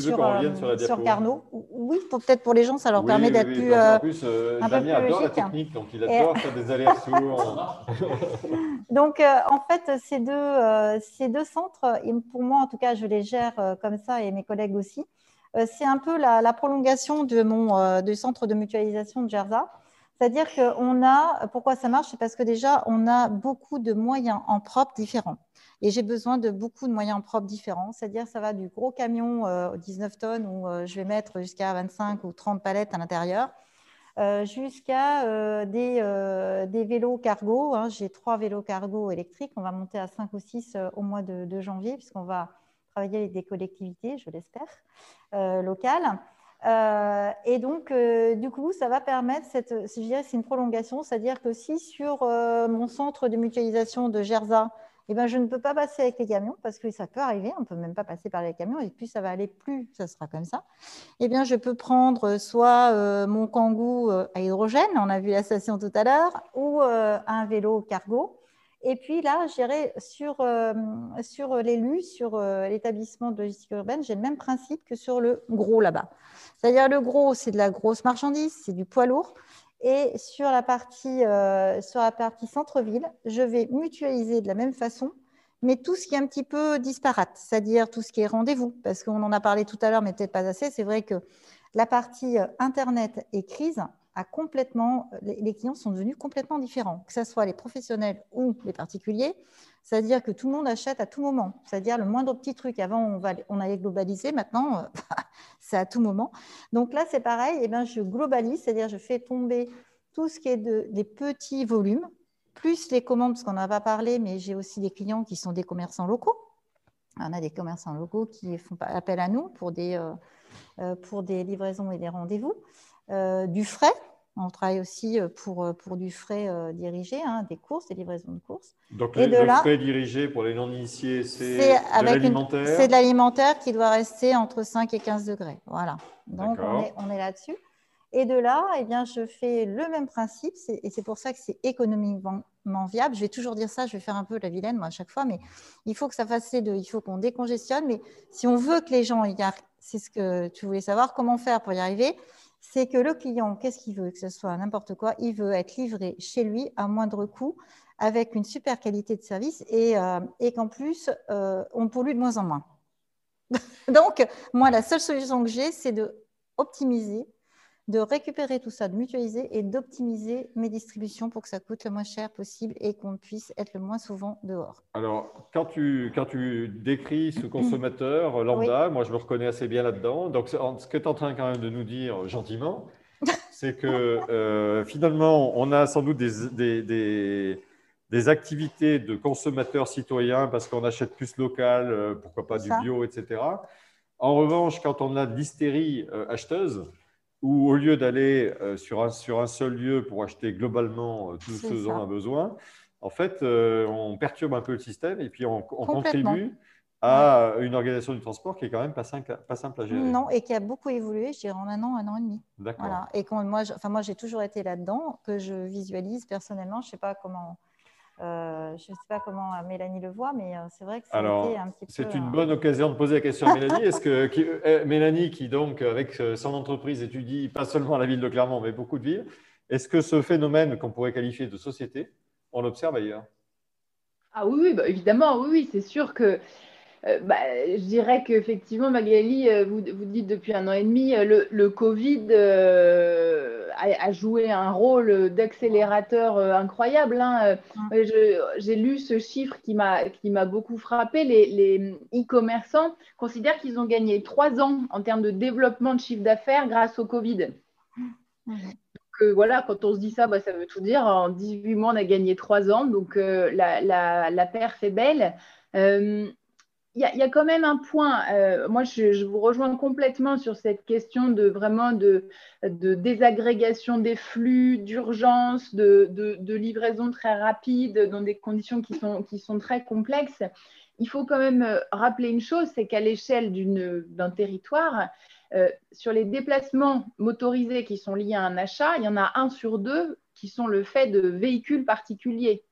sur, Carnot. Oui, peut-être pour les gens, ça leur permet d'être plus. en plus, Damien adore la technique, donc il adore faire des allers-retours. [laughs] donc en fait, ces deux, ces deux centres, pour moi en tout cas, je les gère comme ça et mes collègues aussi. Euh, c'est un peu la, prolongation de mon, euh, du centre de mutualisation de Gerza. C'est-à-dire qu'on a, pourquoi ça marche? C'est parce que déjà, on a beaucoup de moyens en propre différents. Et j'ai besoin de beaucoup de moyens en propre différents. C'est-à-dire, ça va du gros camion 19 euh, tonnes où je vais mettre jusqu'à 25 ou 30 palettes à l'intérieur, jusqu'à des, des, vélos cargo. Hein. J'ai trois vélos cargo électriques. On va monter à 5 ou 6 au mois de, de janvier, puisqu'on va avec des collectivités, je l'espère, euh, locales. Euh, et donc, euh, du coup, ça va permettre, cette, je dirais, c'est une prolongation, c'est-à-dire que si sur mon centre de mutualisation de Gerza, eh ben, je ne peux pas passer avec les camions parce que ça peut arriver, on ne peut même pas passer par les camions et plus ça va aller, plus ça sera comme ça. Eh bien, je peux prendre soit mon kangou à hydrogène, on a vu la station tout à l'heure, ou un vélo cargo et puis là, j'irai sur, euh, sur l'élu, sur euh, l'établissement de logistique urbaine, j'ai le même principe que sur le gros là-bas. C'est-à-dire le gros, c'est de la grosse marchandise, c'est du poids lourd. Et sur la partie, euh, sur la partie centre-ville, je vais mutualiser de la même façon, mais tout ce qui est un petit peu disparate, c'est-à-dire tout ce qui est rendez-vous, parce qu'on en a parlé tout à l'heure, mais peut-être pas assez. C'est vrai que la partie Internet et crise, complètement, les clients sont devenus complètement différents, que ce soit les professionnels ou les particuliers. C'est-à-dire que tout le monde achète à tout moment. C'est-à-dire le moindre petit truc. Avant, on, allait globaliser. Maintenant, [laughs] c'est à tout moment. Donc là, c'est pareil. Eh bien, je globalise, c'est-à-dire je fais tomber tout ce qui est de, des petits volumes, plus les commandes, parce qu'on n'en a pas parlé, mais j'ai aussi des clients qui sont des commerçants locaux. On a des commerçants locaux qui font appel à nous euh, euh, pour des livraisons et des rendez-vous. Euh, du frais, on travaille aussi euh, pour, euh, pour du frais dirigé, hein, des courses, des livraisons de courses. Donc, et le, frais dirigé pour les non-initiés, c'est de l'alimentaire C'est de l'alimentaire qui doit rester entre 5 et 15 degrés. Voilà. Donc, on est, on est là-dessus. Et de là, eh bien, je fais le même principe, et c'est pour ça que c'est économiquement viable. Je vais toujours dire ça, je vais faire un peu la vilaine, moi, à chaque fois, mais il faut que ça fasse ces deux. Il faut qu'on décongestionne, mais si on veut que les gens y arrivent, c'est ce que tu voulais savoir, comment faire pour y arriver c'est que le client, qu'est-ce qu'il veut Que ce soit n'importe quoi, il veut être livré chez lui à moindre coût, avec une super qualité de service et, euh, qu'en plus, euh, on pollue de moins en moins. [laughs] Donc, moi, la seule solution que j'ai, c'est de optimiser de récupérer tout ça, de mutualiser et d'optimiser mes distributions pour que ça coûte le moins cher possible et qu'on puisse être le moins souvent dehors. Alors, quand tu, quand tu décris ce [clears throat] consommateur lambda, moi je me reconnais assez bien là-dedans. Donc, ce que tu es en train quand même de nous dire gentiment, [laughs] c'est que euh, finalement, on a sans doute des, des, des, activités de consommateurs citoyens parce qu'on achète plus local, euh, pourquoi pas du bio, etc. En revanche, quand on a de l'hystérie euh, acheteuse, où au lieu d'aller euh, sur, un, sur un seul lieu pour acheter globalement euh, tout ce dont on a besoin, en fait, euh, on perturbe un peu le système et puis on, contribue à une organisation du transport qui est quand même pas simple, pas simple à gérer. Non, et qui a beaucoup évolué, je dirais, en un an, un an et demi. D'accord. Voilà. Et quand moi, enfin, moi j'ai toujours été là-dedans, que je visualise personnellement, je ne sais pas comment je ne sais pas comment Mélanie le voit, mais c'est vrai que c'est un petit peu. C'est une bonne occasion de poser la question à Mélanie. Est-ce que Mélanie, qui donc avec son entreprise étudie pas seulement la ville de Clermont, mais beaucoup de villes, est-ce que ce phénomène qu'on pourrait qualifier de société, on l'observe ailleurs? Ah oui, bah, évidemment, oui, oui c'est sûr que euh, bah, je dirais qu'effectivement, Magali, euh, vous, vous dites depuis un an et demi, euh, le, Covid a, joué un rôle d'accélérateur incroyable. Hein. J'ai lu ce chiffre qui m'a beaucoup frappé. Les e-commerçants considèrent qu'ils ont gagné trois ans en termes de développement de chiffre d'affaires grâce au Covid. Donc, voilà, quand on se dit ça, bah, ça veut tout dire. En 18 mois, on a gagné trois ans, donc la, la, la perf est belle y, a quand même un point, euh, moi je, vous rejoins complètement sur cette question de vraiment de, désagrégation des flux, d'urgence, de, livraison très rapide dans des conditions qui sont, qui sont très complexes. Il faut quand même euh, rappeler une chose, c'est qu'à l'échelle d'un territoire, euh, sur les déplacements motorisés qui sont liés à un achat, il y en a un sur deux qui sont le fait de véhicules particuliers.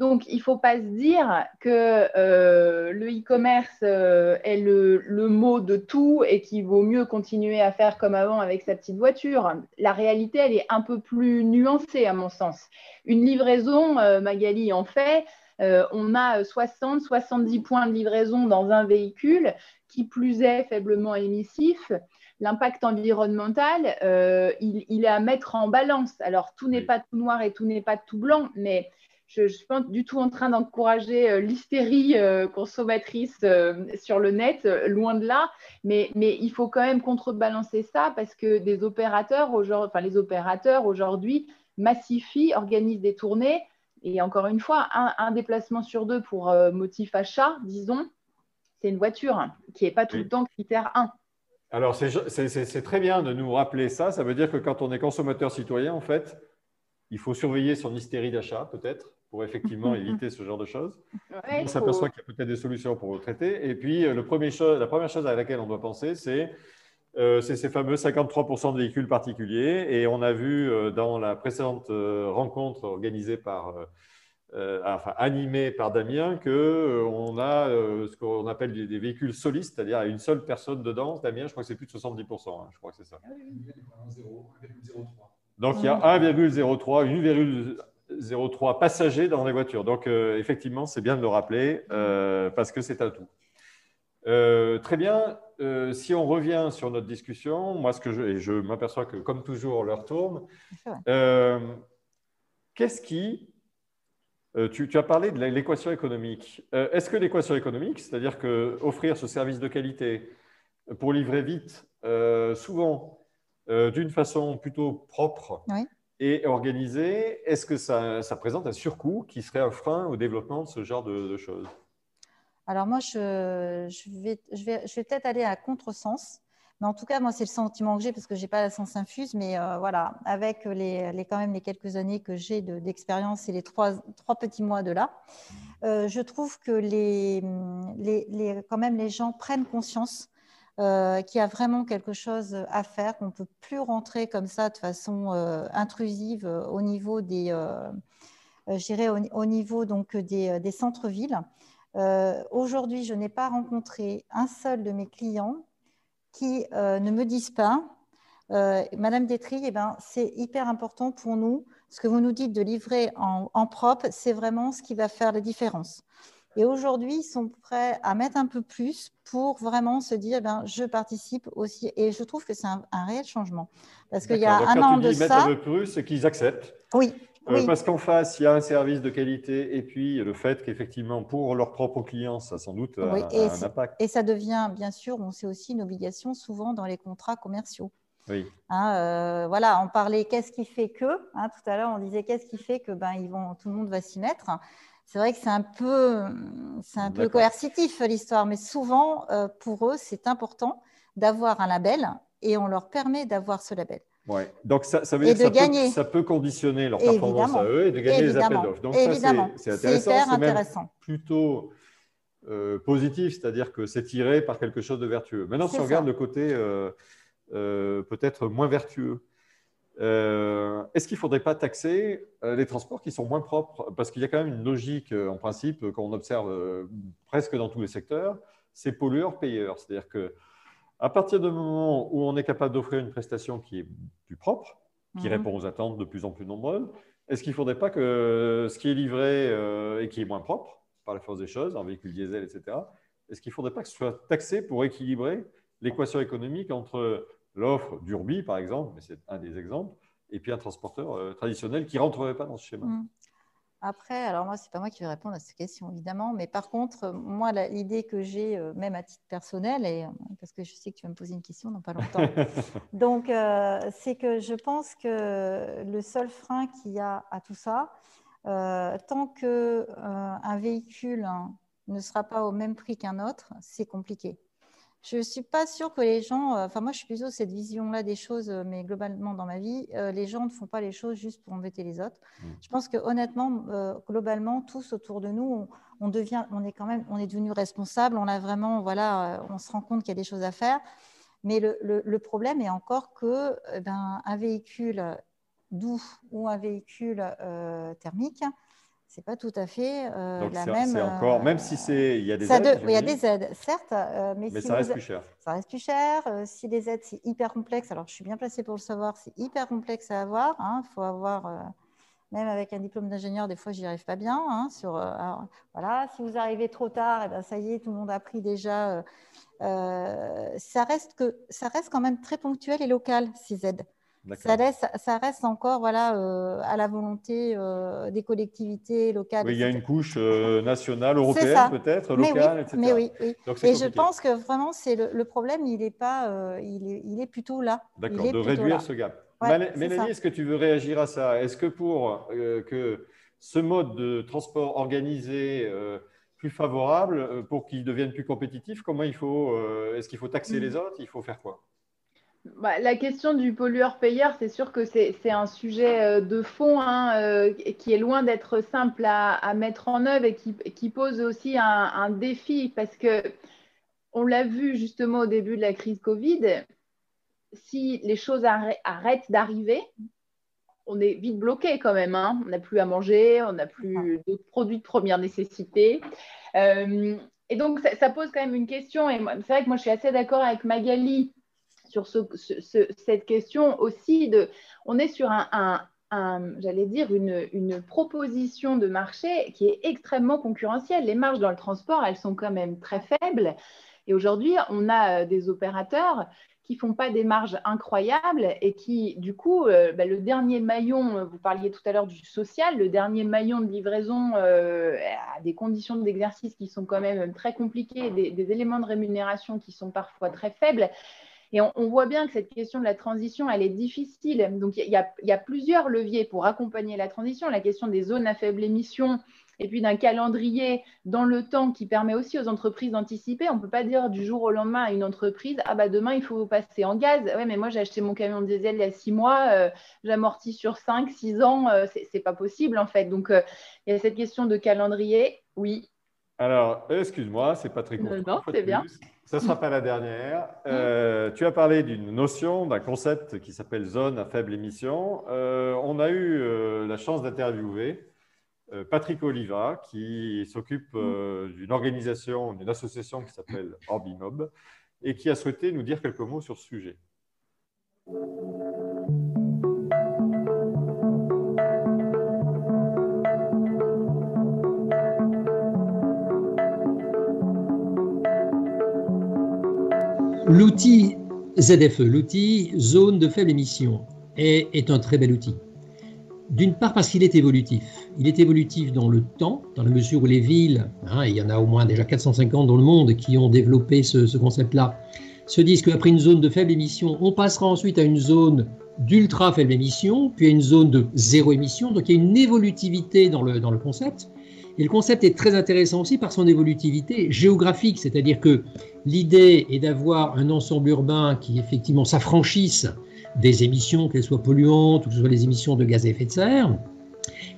Donc, il ne faut pas se dire que euh, le e-commerce euh, est le, mot de tout et qu'il vaut mieux continuer à faire comme avant avec sa petite voiture. La réalité, elle est un peu plus nuancée, à mon sens. Une livraison, euh, Magali en fait, on a 60-70 points de livraison dans un véhicule qui plus est faiblement émissif l'impact environnemental, il, est à mettre en balance. Alors, tout n'est pas tout noir et tout n'est pas tout blanc, mais je ne suis pas du tout en train d'encourager euh, l'hystérie euh, consommatrice euh, sur le net, loin de là, mais, mais, il faut quand même contrebalancer ça parce que des opérateurs, enfin, les opérateurs aujourd'hui massifient, organisent des tournées, et encore une fois, un, déplacement sur deux pour motif achat, disons, c'est une voiture qui n'est pas tout le temps critère 1. Alors, c'est très bien de nous rappeler ça. Ça veut dire que quand on est consommateur citoyen, en fait, il faut surveiller son hystérie d'achat, peut-être, pour effectivement [laughs] éviter ce genre de choses. on s'aperçoit qu'il y a peut-être des solutions pour le traiter. Et puis, euh, le premier la première chose à laquelle on doit penser, c'est euh, ces fameux 53% de véhicules particuliers. Et on a vu euh, dans la précédente rencontre organisée par, enfin animée par Damien, qu'on a ce qu'on appelle des, véhicules solistes, c'est-à-dire une seule personne dedans. Damien, je crois que c'est plus de 70%. Hein, je crois que c'est ça. Donc, il y a 1,03, 1,03 passagers dans les voitures. Donc, euh, effectivement, c'est bien de le rappeler euh, parce que c'est un tout. Euh, très bien. si on revient sur notre discussion, moi, ce que je, et je m'aperçois que, comme toujours, l'heure tourne. Qu'est-ce qui. Tu, tu, as parlé de l'équation économique. Est-ce que l'équation économique, c'est-à-dire que offrir ce service de qualité pour livrer vite, souvent d'une façon plutôt propre et organisée, est-ce que ça, présente un surcoût qui serait un frein au développement de ce genre de, choses? Alors moi, je, vais, je vais, je vais peut-être aller à contresens. Mais en tout cas, moi, c'est le sentiment que j'ai parce que je n'ai pas la sens infuse. Mais euh, voilà, avec les, quand même les quelques années que j'ai d'expérience et les trois, trois, petits mois de là, euh, je trouve que les, les, quand même les gens prennent conscience euh, qui a vraiment quelque chose à faire, qu'on ne peut plus rentrer comme ça de façon euh, intrusive euh, au niveau des, au, niveau donc des, centres-villes. Aujourd'hui, je n'ai pas rencontré un seul de mes clients qui ne me disent pas, Madame Détry, eh ben, c'est hyper important pour nous. Ce que vous nous dites de livrer en propre, c'est vraiment ce qui va faire la différence. Et aujourd'hui, ils sont prêts à mettre un peu plus pour vraiment se dire, ben, je participe aussi. Et je trouve que c'est un, réel changement. Parce qu'il y a un an de ça. Mettre un peu plus, c'est qu'ils acceptent. Oui. Euh, parce qu'en face, il y a un service de qualité et puis le fait qu'effectivement, pour leurs propres clients, ça sans doute a, un impact. Et ça devient, bien sûr, on sait aussi une obligation souvent dans les contrats commerciaux. Oui. Hein, euh, voilà, on parlait qu'est-ce qui fait que, hein, tout à l'heure on disait qu'est-ce qui fait que ben, ils vont, tout le monde va s'y mettre c'est vrai que c'est un peu, c'est un peu coercitif l'histoire, mais souvent euh, pour eux c'est important d'avoir un label et on leur permet d'avoir ce label. Ouais. Donc ça, ça veut dire que ça, Peut, ça peut conditionner leur performance à eux et de gagner les appels d'offres. Donc Évidemment. c'est intéressant, c'est intéressant. plutôt euh, positif, c'est-à-dire que c'est tiré par quelque chose de vertueux. Maintenant, si on regarde le côté euh, peut-être moins vertueux, Euh, est-ce qu'il ne faudrait pas taxer euh, les transports qui sont moins propres? Parce qu'il y a quand même une logique, en principe, qu'on observe presque dans tous les secteurs, c'est pollueur-payeur. C'est-à-dire que à partir du moment où on est capable d'offrir une prestation qui est plus propre, qui mhm. répond aux attentes de plus en plus nombreuses, est-ce qu'il ne faudrait pas que ce qui est livré et qui est moins propre, par la force des choses, en véhicule diesel, etc., est-ce qu'il ne faudrait pas que ce soit taxé pour équilibrer l'équation économique entre l'offre d'Urbi, par exemple, mais c'est un des exemples, et puis un transporteur euh, traditionnel qui ne rentrerait pas dans ce schéma mmh. Après, alors moi, ce n'est pas moi qui vais répondre à cette question, évidemment, mais par contre, moi, l'idée que j'ai, euh, même à titre personnel, et, euh, parce que je sais que tu vas me poser une question dans pas longtemps, [laughs] donc c'est que je pense que le seul frein qu'il y a à tout ça, tant qu'un véhicule hein, ne sera pas au même prix qu'un autre, c'est compliqué. Je ne suis pas sûre que les gens, euh, enfin moi je suis plutôt cette vision-là des choses, euh, mais globalement dans ma vie, euh, les gens ne font pas les choses juste pour embêter les autres. Mm. Je pense que honnêtement, globalement, tous autour de nous, on, devient, on est quand même, on est devenu responsable, on a vraiment, voilà, on se rend compte qu'il y a des choses à faire. Mais le, problème est encore que ben, un véhicule doux ou un véhicule thermique, c'est pas tout à fait euh, la même. encore, même si c'est, il y a des aides. il y a des aides, certes, euh, mais, ça reste plus cher. Ça reste plus cher. Euh, si les aides, c'est hyper complexe. Alors, je suis bien placée pour le savoir. C'est hyper complexe à avoir. Il hein. faut avoir, même avec un diplôme d'ingénieur, des fois, j'y arrive pas bien. Hein, sur, voilà, si vous arrivez trop tard, et eh ben, ça y est, tout le monde a pris déjà. ça reste que, ça reste quand même très ponctuel et local ces aides. Ça, laisse, ça reste encore voilà, euh, à la volonté euh, des collectivités locales. Oui, il y a une couche euh, nationale, européenne peut-être, locale, etc. Mais oui, oui. Et je pense que vraiment, c'est le, problème, il est, pas, il est, il est plutôt là. D'accord, de réduire ce gap. Mélanie, est-ce que tu veux réagir à ça? Est-ce que pour que ce mode de transport organisé plus favorable, pour qu'il devienne plus compétitif, comment il faut Est-ce qu'il faut taxer mm. les autres? Il faut faire quoi? Bah, la question du pollueur-payeur, c'est sûr que c'est un sujet euh, de fond hein, euh, qui est loin d'être simple à, mettre en œuvre et qui, pose aussi un, défi parce que on l'a vu justement au début de la crise Covid, si les choses arrêtent d'arriver, on est vite bloqué quand même. Hein. On n'a plus à manger, on n'a plus d'autres produits de première nécessité. Euh, et donc, ça, ça, pose quand même une question. Et c'est vrai que moi, je suis assez d'accord avec Magali sur cette question aussi de, on est sur un, j'allais dire, une, proposition de marché qui est extrêmement concurrentielle. Les marges dans le transport, elles sont quand même très faibles. Et aujourd'hui, on a euh, des opérateurs qui font pas des marges incroyables et qui, du coup, euh, bah, le dernier maillon, vous parliez tout à l'heure du social, le dernier maillon de livraison euh, a des conditions d'exercice qui sont quand même très compliquées, des, éléments de rémunération qui sont parfois très faibles. Et on, voit bien que cette question de la transition, elle est difficile. Donc, il y, a, plusieurs leviers pour accompagner la transition. La question des zones à faible émission et puis d'un calendrier dans le temps qui permet aussi aux entreprises d'anticiper. On ne peut pas dire du jour au lendemain à une entreprise Ah, bah demain, il faut passer en gaz. Oui, mais moi, j'ai acheté mon camion diesel il y a six mois, euh, j'amortis sur cinq, six ans. Euh, ce n'est pas possible, en fait. Donc, euh, il y a cette question de calendrier. Oui. Alors, excuse-moi, c'est pas très court. non, c'est bien. Ce ne sera pas la dernière. Euh, tu as parlé d'une notion, d'un concept qui s'appelle zone à faible émission. Euh, on a eu euh, la chance d'interviewer Patrick Oliva, qui s'occupe d'une organisation, d'une association qui s'appelle Orbimob, et qui a souhaité nous dire quelques mots sur ce sujet. L'outil ZFE, l'outil zone de faible émission, est, un très bel outil. D'une part parce qu'il est évolutif. Il est évolutif dans le temps, dans la mesure où les villes, hein, il y en a au moins déjà 450 dans le monde qui ont développé ce, concept-là, se disent qu'après une zone de faible émission, on passera ensuite à une zone d'ultra faible émission, puis à une zone de zéro émission. Donc il y a une évolutivité dans le, dans le concept. Et le concept est très intéressant aussi par son évolutivité géographique, c'est-à-dire que l'idée est d'avoir un ensemble urbain qui effectivement s'affranchisse des émissions, qu'elles soient polluantes ou que ce soit les émissions de gaz à effet de serre,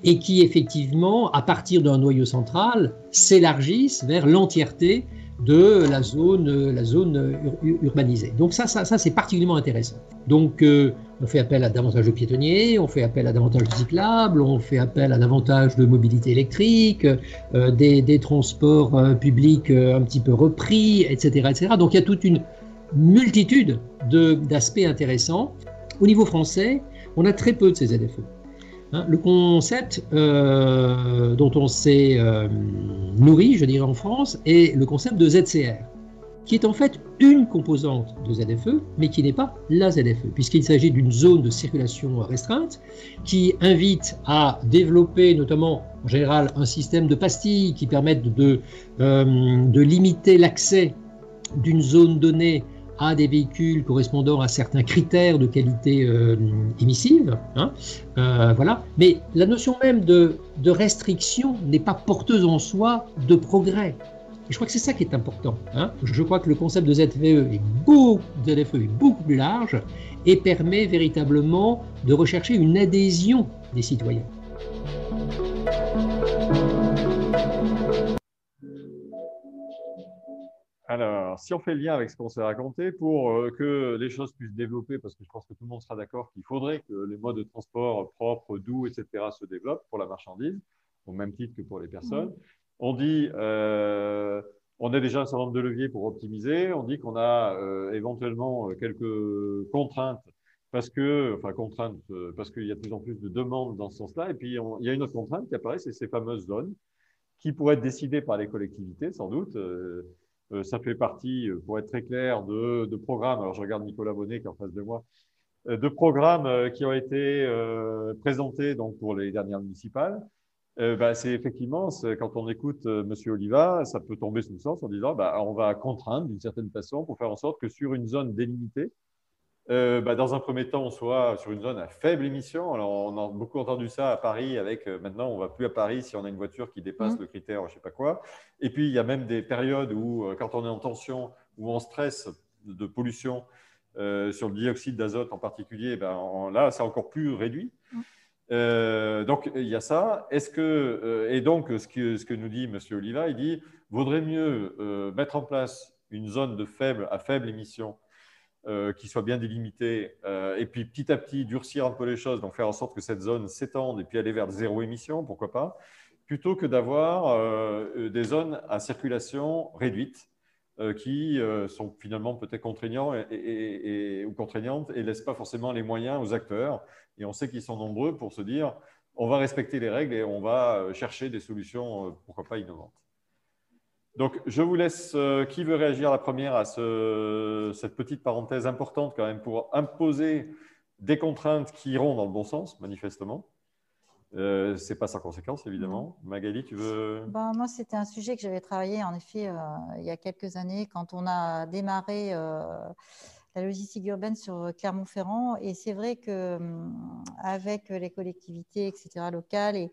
et qui effectivement, à partir d'un noyau central, s'élargissent vers l'entièreté de la zone, la zone urbanisée. Donc ça, ça, ça c'est particulièrement intéressant. Donc euh, on fait appel à davantage de piétonniers, on fait appel à davantage de cyclables, on fait appel à davantage de mobilité électrique, euh, des, transports euh, publics un petit peu repris, etc., etc. Donc il y a toute une multitude d'aspects intéressants. Au niveau français, on a très peu de ces ZFE. Hein, le concept euh, dont on s'est euh, nourri, je dirais en France, est le concept de ZCR, qui est en fait une composante de ZFE, mais qui n'est pas la ZFE, puisqu'il s'agit d'une zone de circulation restreinte qui invite à développer notamment en général un système de pastilles qui permettent de, euh, de limiter l'accès d'une zone donnée des véhicules correspondant à certains critères de qualité euh, émissive. Hein, euh, voilà. Mais la notion même de, de restriction n'est pas porteuse en soi de progrès. Et je crois que c'est ça qui est important. Hein. Je crois que le concept de ZFE est ZFE est beaucoup plus large et permet véritablement de rechercher une adhésion des citoyens. Alors, si on fait le lien avec ce qu'on s'est raconté, pour euh, que les choses puissent développer, parce que je pense que tout le monde sera d'accord qu'il faudrait que les modes de transport propres, doux, etc. se développent pour la marchandise, au même titre que pour les personnes. On dit, euh, on a déjà un certain nombre de leviers pour optimiser. On dit qu'on a euh, éventuellement quelques contraintes parce que, enfin contraintes, parce qu'il y a de plus en plus de demandes dans ce sens-là. Et puis, il y a une autre contrainte qui apparaît, c'est ces fameuses zones qui pourraient être décidées par les collectivités, sans doute. Euh, ça fait partie, euh, pour être très clair, de, programmes. Alors, je regarde Nicolas Bonnet qui est en face de moi. Euh, de programmes qui ont été présentés donc, pour les dernières municipales. Bah, c'est effectivement, quand on écoute M. Oliva, ça peut tomber sous le sens en disant bah, on va contraindre d'une certaine façon pour faire en sorte que sur une zone délimitée, euh, bah, dans un premier temps, on soit sur une zone à faible émission. Alors, on a beaucoup entendu ça à Paris avec euh, maintenant, on ne va plus à Paris si on a une voiture qui dépasse mmh. le critère, je ne sais pas quoi. Et puis, il y a même des périodes où, euh, quand on est en tension ou en stress de pollution sur le dioxyde d'azote en particulier, ben, là, c'est encore plus réduit. Mmh. donc, il y a ça. Est-ce que, et donc, ce que, ce que nous dit M. Oliva, il dit vaudrait mieux mettre en place une zone de faible, à faible émission euh, qui soit bien délimité, euh, et puis petit à petit durcir un peu les choses, donc faire en sorte que cette zone s'étende et puis aller vers zéro émission, pourquoi pas, plutôt que d'avoir euh, des zones à circulation réduite qui sont finalement peut-être et, ou contraignantes et laissent pas forcément les moyens aux acteurs. Et on sait qu'ils sont nombreux pour se dire on va respecter les règles et on va chercher des solutions, pourquoi pas innovantes. Donc, je vous laisse. Euh, qui veut réagir la première à cette petite parenthèse importante quand même pour imposer des contraintes qui iront dans le bon sens, manifestement euh, c'est pas sans conséquence, évidemment. Magali, tu veux ben, Moi, c'était un sujet que j'avais travaillé, en effet, euh, il y a quelques années, quand on a démarré euh, la logistique urbaine sur Clermont-Ferrand. Et c'est vrai qu'avec hum, les collectivités, etc., locales et,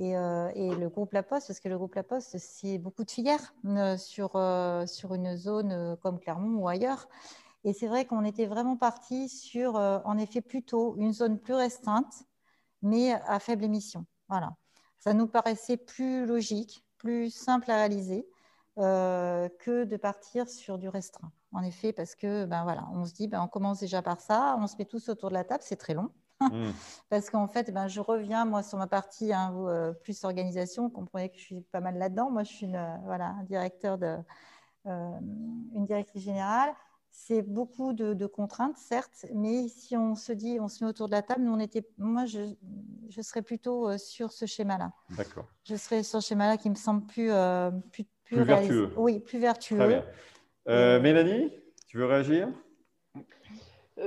euh, et, le groupe La Poste, parce que le groupe La Poste, c'est beaucoup de filières euh, sur, euh, sur une zone comme Clermont ou ailleurs. Et c'est vrai qu'on était vraiment parti sur, en effet, plutôt une zone plus restreinte, mais à faible émission. Voilà. Ça nous paraissait plus logique, plus simple à réaliser que de partir sur du restreint. En effet, parce que ben voilà, on se dit, ben, on commence déjà par ça, on se met tous autour de la table, c'est très long. Hmm. [laughs] Parce qu'en fait, ben, je reviens, moi, sur ma partie hein, euh, plus organisation. Vous comprenez que je suis pas mal là-dedans. Moi, je suis une, euh, voilà, un directeur de, euh, une directrice générale. C'est beaucoup de, contraintes, certes, mais si on se dit, on se met autour de la table, nous, on était, moi, je, je serais plutôt sur ce schéma-là. D'accord. Je serais sur ce schéma-là qui me semble plus, plus, plus, vertueux. Oui, plus vertueux. Très bien. Mélanie, tu veux réagir?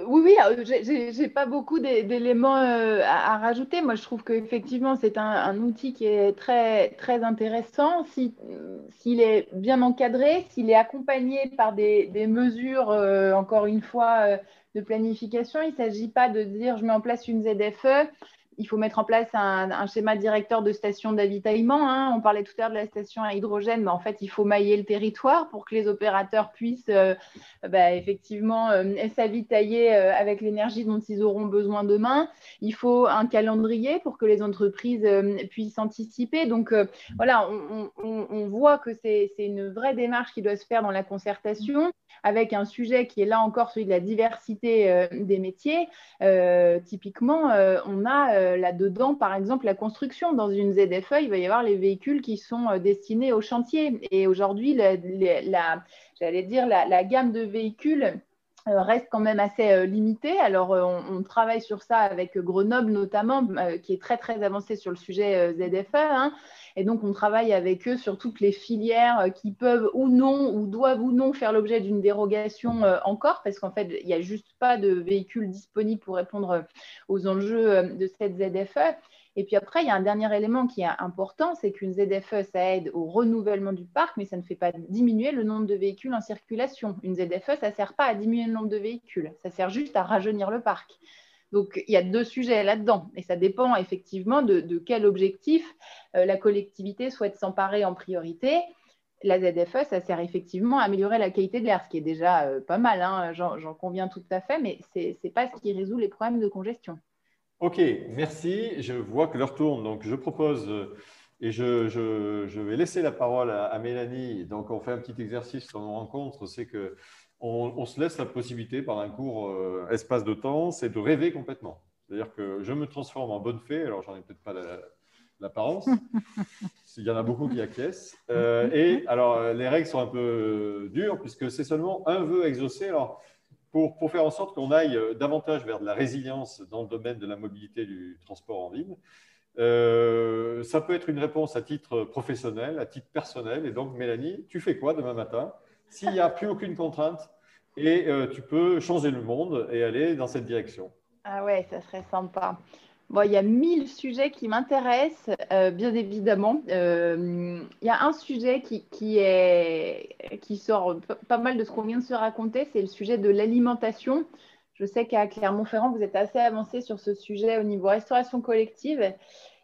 Oui, oui, euh, j'ai pas beaucoup d'éléments euh, à, rajouter. Moi, je trouve qu'effectivement, c'est un, outil qui est très, très intéressant. S'il est bien encadré, s'il est accompagné par des, mesures, encore une fois, de planification, il ne s'agit pas de dire je mets en place une ZFE, il faut mettre en place un, schéma directeur de station d'avitaillement. Hein. On parlait tout à l'heure de la station à hydrogène, mais en fait, il faut mailler le territoire pour que les opérateurs puissent euh, bah, effectivement euh, s'avitailler euh, avec l'énergie dont ils auront besoin demain. Il faut un calendrier pour que les entreprises puissent anticiper. Donc voilà, on, voit que c'est une vraie démarche qui doit se faire dans la concertation avec un sujet qui est là encore celui de la diversité des métiers. typiquement, on a euh, là-dedans, par exemple, la construction. Dans une ZFE, il va y avoir les véhicules qui sont euh, destinés au chantier. Et aujourd'hui, la, j'allais dire, la, gamme de véhicules euh, reste quand même assez limitée. Alors, on, travaille sur ça avec Grenoble notamment, qui est très, très avancé sur le sujet ZFE. Hein. Et donc, on travaille avec eux sur toutes les filières qui peuvent ou non, ou doivent ou non faire l'objet d'une dérogation encore, parce qu'en fait, il n'y a juste pas de véhicules disponibles pour répondre aux enjeux de cette ZFE. Et puis après, il y a un dernier élément qui est important, c'est qu'une ZFE, ça aide au renouvellement du parc, mais ça ne fait pas diminuer le nombre de véhicules en circulation. Une ZFE, ça ne sert pas à diminuer le nombre de véhicules, ça sert juste à rajeunir le parc. Donc, il y a deux sujets là-dedans. Et ça dépend effectivement de, quel objectif euh, la collectivité souhaite s'emparer en priorité. La ZFE, ça sert effectivement à améliorer la qualité de l'air, ce qui est déjà euh, pas mal, hein, j'en conviens tout à fait, mais ce n'est pas ce qui résout les problèmes de congestion. OK, merci. Je vois que l'heure tourne, donc je propose, euh, et je, vais laisser la parole à, Mélanie. Donc, on fait un petit exercice dans nos rencontres, c'est que on, se laisse la possibilité par un court euh, espace de temps, c'est de rêver complètement. C'est-à-dire que je me transforme en bonne fée, alors j'en ai peut-être pas l'apparence, [laughs] il y en a beaucoup qui acquiescent. Euh, et alors, euh, les règles sont un peu dures puisque c'est seulement un vœu exaucé. Alors, pour, pour faire en sorte qu'on aille davantage vers de la résilience dans le domaine de la mobilité du transport en ville, ça peut être une réponse à titre professionnel, à titre personnel. Et donc, Mélanie, tu fais quoi demain matin s'il n'y a plus aucune contrainte et euh, tu peux changer le monde et aller dans cette direction. Ah ouais, ça serait sympa. Bon, il y a mille sujets qui m'intéressent, euh, bien évidemment. Euh, il y a un sujet qui, qui, qui sort pas mal de ce qu'on vient de se raconter, c'est le sujet de l'alimentation. Je sais qu'à Clermont-Ferrand, vous êtes assez avancé sur ce sujet au niveau restauration collective.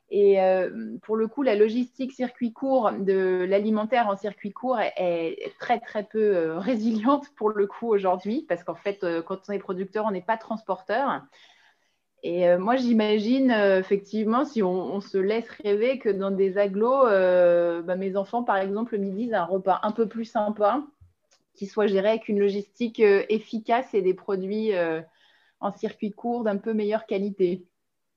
Et euh, pour le coup, la logistique circuit court de l'alimentaire en circuit court est, très très peu euh, résiliente pour le coup aujourd'hui, parce qu'en fait, euh, quand on est producteur, on n'est pas transporteur. Et moi, j'imagine effectivement, si on, se laisse rêver, que dans des agglos, bah, mes enfants, par exemple, me disent un repas un peu plus sympa, qui soit géré avec une logistique efficace et des produits en circuit court d'un peu meilleure qualité.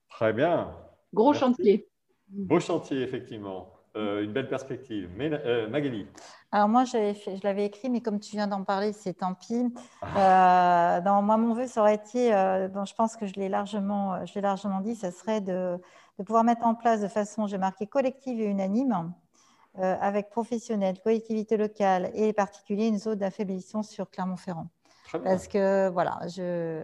Très bien. Gros chantier. Beau chantier, effectivement. Euh, une belle perspective. Mais, euh, Magali Alors moi, fait, je l'avais écrit, mais comme tu viens d'en parler, c'est tant pis. Ah. Euh, dans, moi, mon vœu, ça aurait été, bon, je pense que je l'ai largement, je largement dit, ça serait de, de, pouvoir mettre en place de façon, j'ai marqué, collective et unanime, avec professionnels, collectivités locales et les particuliers, une zone d'affaiblissement sur Clermont-Ferrand. Parce que, voilà, je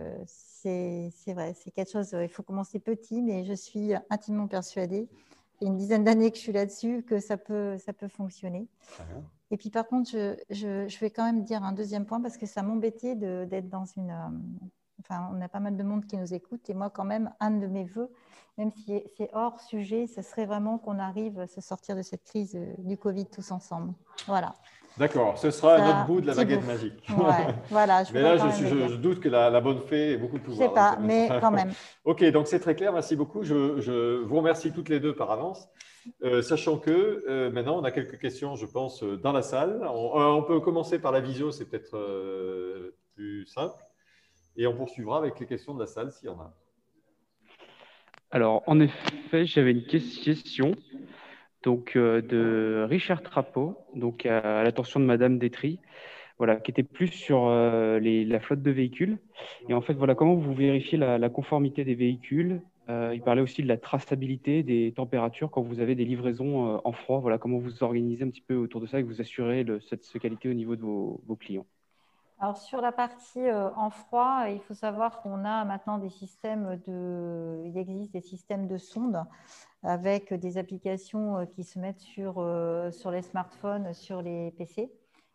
c'est vrai, c'est quelque chose, il faut commencer petit, mais je suis intimement persuadée, il y a une dizaine d'années que je suis là-dessus, que ça peut, ça peut fonctionner. Et puis par contre, je, je, vais quand même dire un deuxième point, parce que ça m'embêtait d'être dans une... Euh, enfin, on a pas mal de monde qui nous écoute, et moi quand même, un de mes voeux, même si c'est hors sujet, ce serait vraiment qu'on arrive à se sortir de cette crise euh, du Covid tous ensemble. Voilà. D'accord, ce sera un autre bout de la baguette magique. voilà, [laughs] mais là, je, doute que la, bonne fée ait beaucoup de pouvoir. Je sais pas, mais quand même. [laughs] ok, donc c'est très clair, merci beaucoup. Je, vous remercie toutes les deux par avance. Euh, sachant que euh, maintenant, on a quelques questions, je pense, euh, dans la salle. On, peut commencer par la visio, c'est peut-être plus simple. Et on poursuivra avec les questions de la salle s'il y en a. Alors, en effet, j'avais une question donc euh, de Richard Trapeau, donc à, l'attention de Madame Détry, voilà, qui était plus sur euh, la flotte de véhicules. Et en fait, voilà, comment vous vérifiez la, conformité des véhicules euh, Il parlait aussi de la traçabilité des températures quand vous avez des livraisons en froid. Voilà, comment vous organisez un petit peu autour de ça et que vous assurez cette, qualité au niveau de vos, clients. Alors sur la partie en froid, il faut savoir qu'on a maintenant des systèmes de, il existe des systèmes de sondes avec des applications euh, qui se mettent sur, euh, sur les smartphones, sur les PC.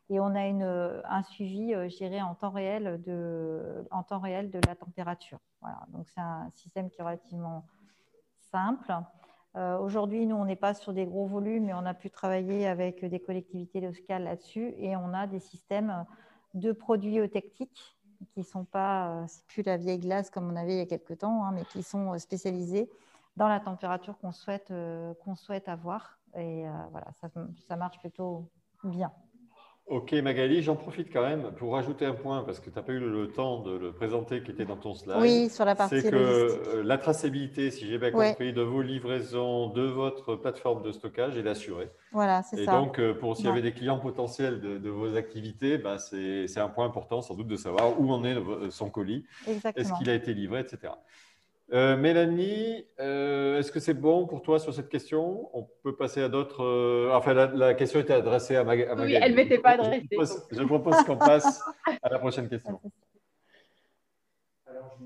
Et on a une, un suivi, euh, je dirais, en temps réel de, en temps réel de la température. Voilà. Donc, c'est un système qui est relativement simple. Aujourd'hui, nous, on n'est pas sur des gros volumes, mais on a pu travailler avec des collectivités locales là-dessus et on a des systèmes de produits eutectiques qui ne sont pas, plus la vieille glace comme on avait il y a quelques temps, hein, mais qui sont spécialisés dans la température qu'on souhaite, qu'on souhaite avoir. Et voilà, ça, ça marche plutôt bien. Ok Magali, j'en profite quand même pour rajouter un point parce que tu n'as pas eu le temps de le présenter qui était dans ton slide. Oui, sur la partie. C'est que euh, la traçabilité, si j'ai bien compris, de vos livraisons, de votre plateforme de stockage est assurée. Voilà, c'est ça. Et donc, euh, pour s'il y avait des clients potentiels de, vos activités, bah, c'est un point important sans doute de savoir où en est son colis, est-ce qu'il a été livré, etc. Euh, Mélanie, euh, est-ce que c'est bon pour toi sur cette question? On peut passer à d'autres. Euh, enfin, la, question était adressée à, Magali. Oui, elle ne m'était pas adressée. Je propose, qu'on passe à la prochaine [laughs] question. Alors,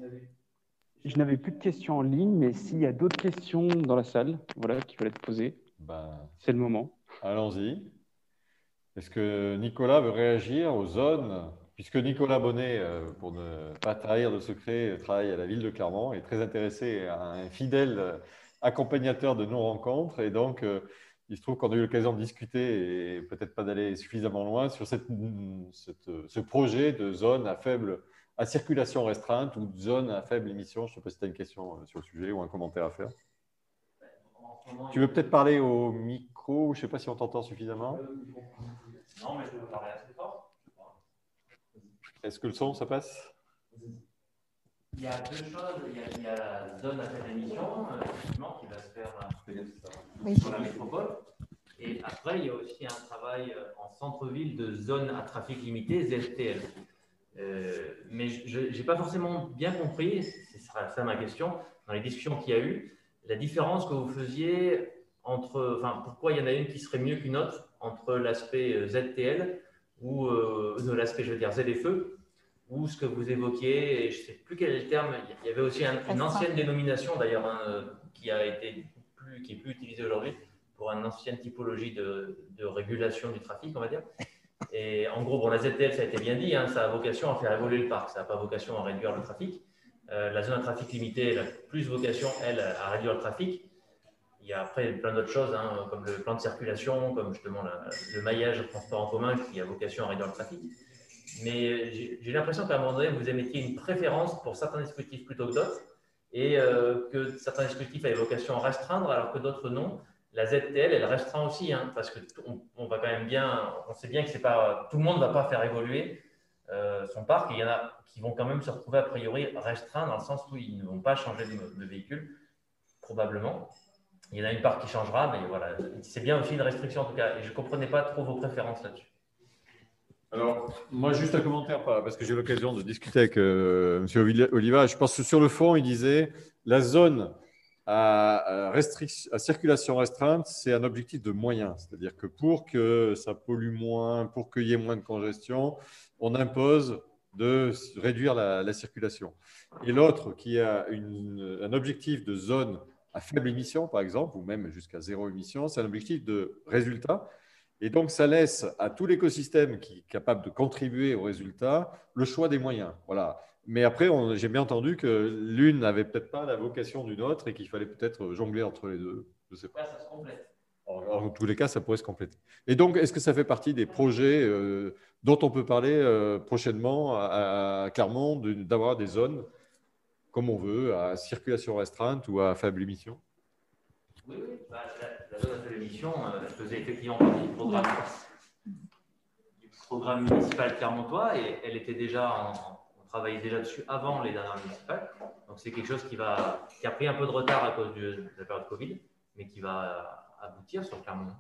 je n'avais plus de questions en ligne, mais s'il y a d'autres questions dans la salle voilà, qui veulent être posées, ben, c'est le moment. Allons-y. Est-ce que Nicolas veut réagir aux zones? Puisque Nicolas Bonnet, euh, pour ne pas trahir de secret, travaille à la ville de Clermont, est très intéressé à un fidèle accompagnateur de nos rencontres. Et donc, euh, il se trouve qu'on a eu l'occasion de discuter et peut-être pas d'aller suffisamment loin sur cette, ce projet de zone à faible à circulation restreinte ou zone à faible émission. Je ne sais pas si tu as une question euh, sur le sujet ou un commentaire à faire. Tu veux peut-être parler au micro, je ne sais pas si on t'entend suffisamment. Non, mais je veux parler fort. Est-ce que le son, ça passe? Il y a deux choses. Il y a, la zone à faible émission, effectivement, qui va se faire euh, sur la métropole. Et après, il y a aussi un travail euh, en centre-ville de zone à trafic limité, ZTL. Euh, mais je n'ai pas forcément bien compris, ce sera ça ma question, dans les discussions qu'il y a eu, la différence que vous faisiez entre, enfin, pourquoi il y en a une qui serait mieux qu'une autre entre l'aspect ZTL ou de l'aspect, je veux dire, ZFE, ou ce que vous évoquiez, et je ne sais plus quel est le terme, il y avait aussi une ancienne dénomination d'ailleurs hein, qui a été plus, qui est plus utilisée aujourd'hui pour une ancienne typologie de, de, régulation du trafic, on va dire. Et en gros, bon, la ZTL, ça a été bien dit, hein, ça a vocation à faire évoluer le parc, ça n'a pas vocation à réduire le trafic. Euh, la zone à trafic limité, elle a plus vocation, elle, à réduire le trafic. Il y a après plein d'autres choses, hein, comme le plan de circulation, comme justement le maillage de transport en commun qui a vocation à réduire le trafic mais j'ai l'impression qu'à un moment donné, vous émettiez une préférence pour certains dispositifs plutôt que d'autres, et euh, que certains dispositifs avaient vocation à restreindre, alors que d'autres non. La ZTL, elle restreint aussi, hein, parce que on, va quand même bien, on sait bien que pas tout le monde ne va pas faire évoluer euh, son parc. il y en a qui vont quand même se retrouver a priori restreints dans le sens où ils ne vont pas changer de, véhicule, probablement. Il y en a une part qui changera, mais voilà, c'est bien aussi une restriction en tout cas. Et je ne comprenais pas trop vos préférences là-dessus. Alors, moi, juste un commentaire, parce que j'ai eu l'occasion de discuter avec euh, M. Oliva. Je pense que sur le fond, il disait la zone à, circulation restreinte, c'est un objectif de moyens. C'est-à-dire que pour que ça pollue moins, pour qu'il y ait moins de congestion, on impose de réduire la, circulation. Et l'autre, qui a un objectif de zone à faible émission, par exemple, ou même jusqu'à zéro émission, c'est un objectif de résultat. Et donc, ça laisse à tout l'écosystème qui est capable de contribuer au résultat le choix des moyens. Voilà. Mais après, j'ai bien entendu que l'une n'avait peut-être pas la vocation d'une autre et qu'il fallait peut-être jongler entre les deux. Je sais pas. ça se complète. En, tous les cas, ça pourrait se compléter. Et donc, est-ce que ça fait partie des projets euh, dont on peut parler euh, prochainement à, Clermont, d'avoir des zones comme on veut, à circulation restreinte ou à faible émission? Oui, oui. Bah, la zone de l'émission euh, faisait effectivement partie du programme, du programme municipal clermontois et elle était déjà on travaillait déjà dessus avant les dernières municipales. Donc c'est quelque chose qui, va, qui a pris un peu de retard à cause de la période Covid, mais qui va aboutir sur Clermont.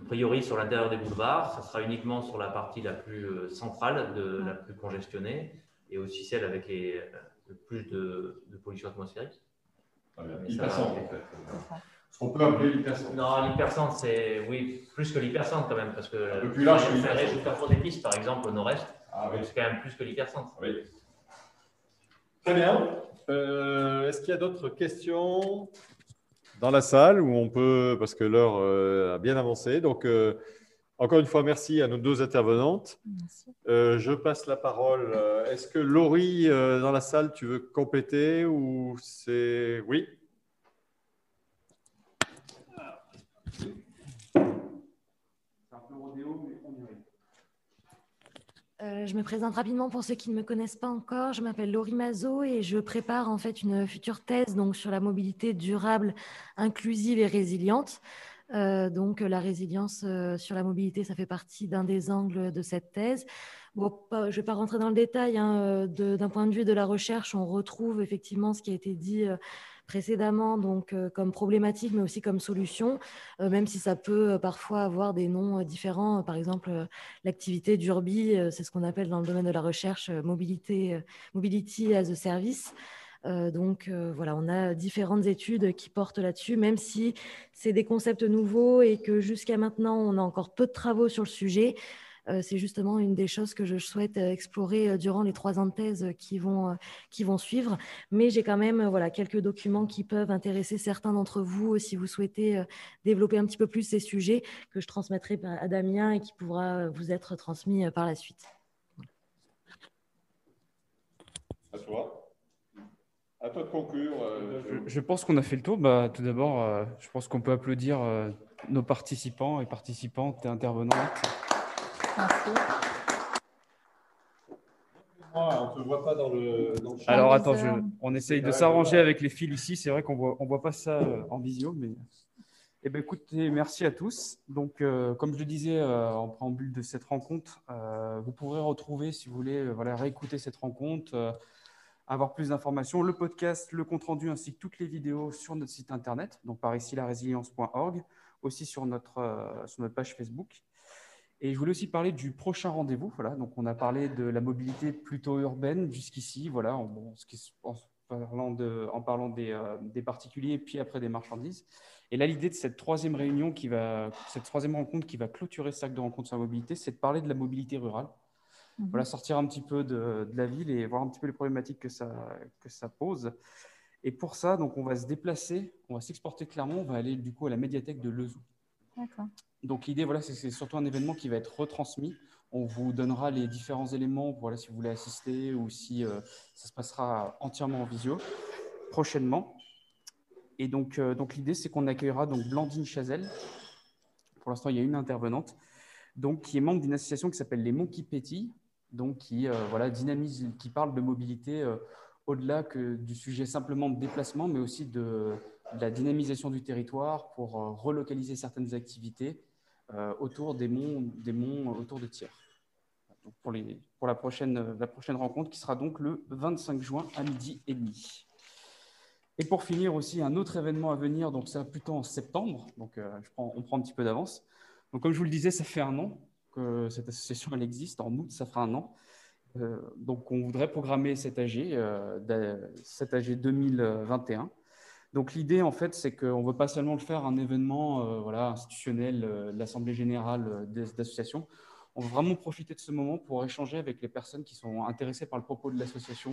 A priori, sur l'intérieur des boulevards, ça sera uniquement sur la partie la plus euh, centrale, de, la plus congestionnée, et aussi celle avec les, euh, le plus de, pollution atmosphérique. Ah, en fait. On peut appeler l'hypercentre. Non, l'hypercentre, c'est oui, plus que l'hypercentre quand même, parce que un peu plus large que l'hypercentre. des pistes, par exemple, au nord-est, ah, oui. c'est quand même plus que l'hypercentre. Oui. Très bien. Euh, est-ce qu'il y a d'autres questions dans la salle où on peut, parce que l'heure euh, a bien avancé. Donc, euh, encore une fois, merci à nos deux intervenantes. Merci. je passe la parole. Est-ce que Laurie, dans la salle, tu veux compléter ou c'est. Oui? Euh, je me présente rapidement pour ceux qui ne me connaissent pas encore. Je m'appelle Laurie Mazot et je prépare en fait une future thèse donc sur la mobilité durable, inclusive et résiliente. Euh, donc la résilience euh, sur la mobilité, ça fait partie d'un des angles de cette thèse. Bon, je ne vais pas rentrer dans le détail. Hein, d'un point de vue de la recherche, on retrouve effectivement ce qui a été dit précédemment, donc euh, comme problématique, mais aussi comme solution, euh, même si ça peut euh, parfois avoir des noms différents. Par exemple, l'activité d'Urbi, c'est ce qu'on appelle dans le domaine de la recherche mobilité, Mobility as a Service. donc voilà, on a différentes études qui portent là-dessus, même si c'est des concepts nouveaux et que jusqu'à maintenant, on a encore peu de travaux sur le sujet. Euh, c'est justement une des choses que je souhaite euh, explorer euh, durant les trois ans de thèse qui vont, qui vont suivre. Mais j'ai quand même voilà, quelques documents qui peuvent intéresser certains d'entre vous si vous souhaitez développer un petit peu plus ces sujets que je transmettrai à Damien et qui pourra vous être transmis par la suite. À toi. À toi de conclure. je, pense qu'on a fait le tour. Bah, tout d'abord, je pense qu'on peut applaudir nos participants et participantes et intervenantes. On ne voit pas dans le, Alors attends, on essaye de s'arranger avec les fils ici. C'est vrai qu'on voit, on voit pas ça euh, en visio, mais eh ben, écoutez, merci à tous. Donc, euh, comme je le disais euh, en préambule de cette rencontre, vous pourrez retrouver, si vous voulez, voilà, réécouter cette rencontre, avoir plus d'informations, le podcast, le compte rendu ainsi que toutes les vidéos sur notre site internet, donc par ici la résilience.org, aussi sur notre, sur notre page Facebook. Et je voulais aussi parler du prochain rendez-vous. Voilà, donc on a parlé de la mobilité plutôt urbaine jusqu'ici, voilà, en, en, parlant, de, en parlant des, euh, des, particuliers, puis après des marchandises. Et là, l'idée de cette troisième réunion, qui va, cette troisième rencontre qui va clôturer ce sac de rencontres sur la mobilité, c'est de parler de la mobilité rurale. Mhm. Voilà, sortir un petit peu de, de, la ville et voir un petit peu les problématiques que ça, que ça pose. Et pour ça, donc, on va se déplacer, on va s'exporter clairement, on va aller du coup à la médiathèque de Lezou. Donc l'idée, voilà, c'est surtout un événement qui va être retransmis. On vous donnera les différents éléments, voilà, si vous voulez assister ou si euh, ça se passera entièrement en visio prochainement. Et donc, euh, donc l'idée, c'est qu'on accueillera donc Blandine Chazelle. Pour l'instant, il y a une intervenante, donc qui est membre d'une association qui s'appelle les qui pétillent, donc qui euh, voilà dynamise, qui parle de mobilité au-delà que du sujet simplement de déplacement, mais aussi de, de la dynamisation du territoire pour relocaliser certaines activités euh, autour des monts, des monts euh, autour de Thiers. pour, les, pour la, prochaine, la prochaine rencontre qui sera donc le 25 juin à midi et demi. Et pour finir aussi, un autre événement à venir, donc ça plutôt en septembre, donc euh, je prends, on prend un petit peu d'avance. Donc comme je vous le disais, ça fait un an que cette association elle existe, en août ça fera un an. donc on voudrait programmer cet AG, cet AG 2021. Donc l'idée, en fait, c'est qu'on ne veut pas seulement le faire un événement euh, voilà, institutionnel, euh, l'Assemblée générale euh, des associations. On veut vraiment profiter de ce moment pour échanger avec les personnes qui sont intéressées par le propos de l'association,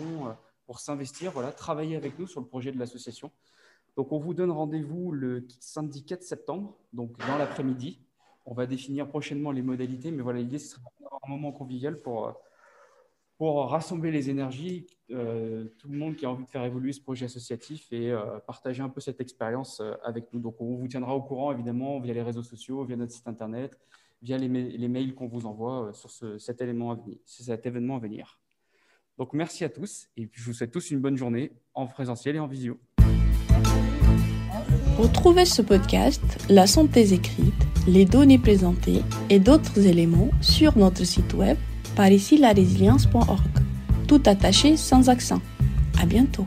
pour s'investir, voilà, travailler avec nous sur le projet de l'association. Donc on vous donne rendez-vous le samedi 4 septembre, donc dans l'après-midi. On va définir prochainement les modalités, mais voilà, l'idée, c'est un moment convivial pour pour rassembler les énergies, euh, tout le monde qui a envie de faire évoluer ce projet associatif et euh, partager un peu cette expérience euh, avec nous. Donc, on vous tiendra au courant, évidemment, via les réseaux sociaux, via notre site internet, via les, mails qu'on vous envoie sur cet, élément à venir, cet événement à venir. Donc, merci à tous et je vous souhaite tous une bonne journée en présentiel et en visio. Retrouvez ce podcast, la santé écrite, les données présentées et d'autres éléments sur notre site web par ici la résilience.org. Tout attaché sans accent. À bientôt.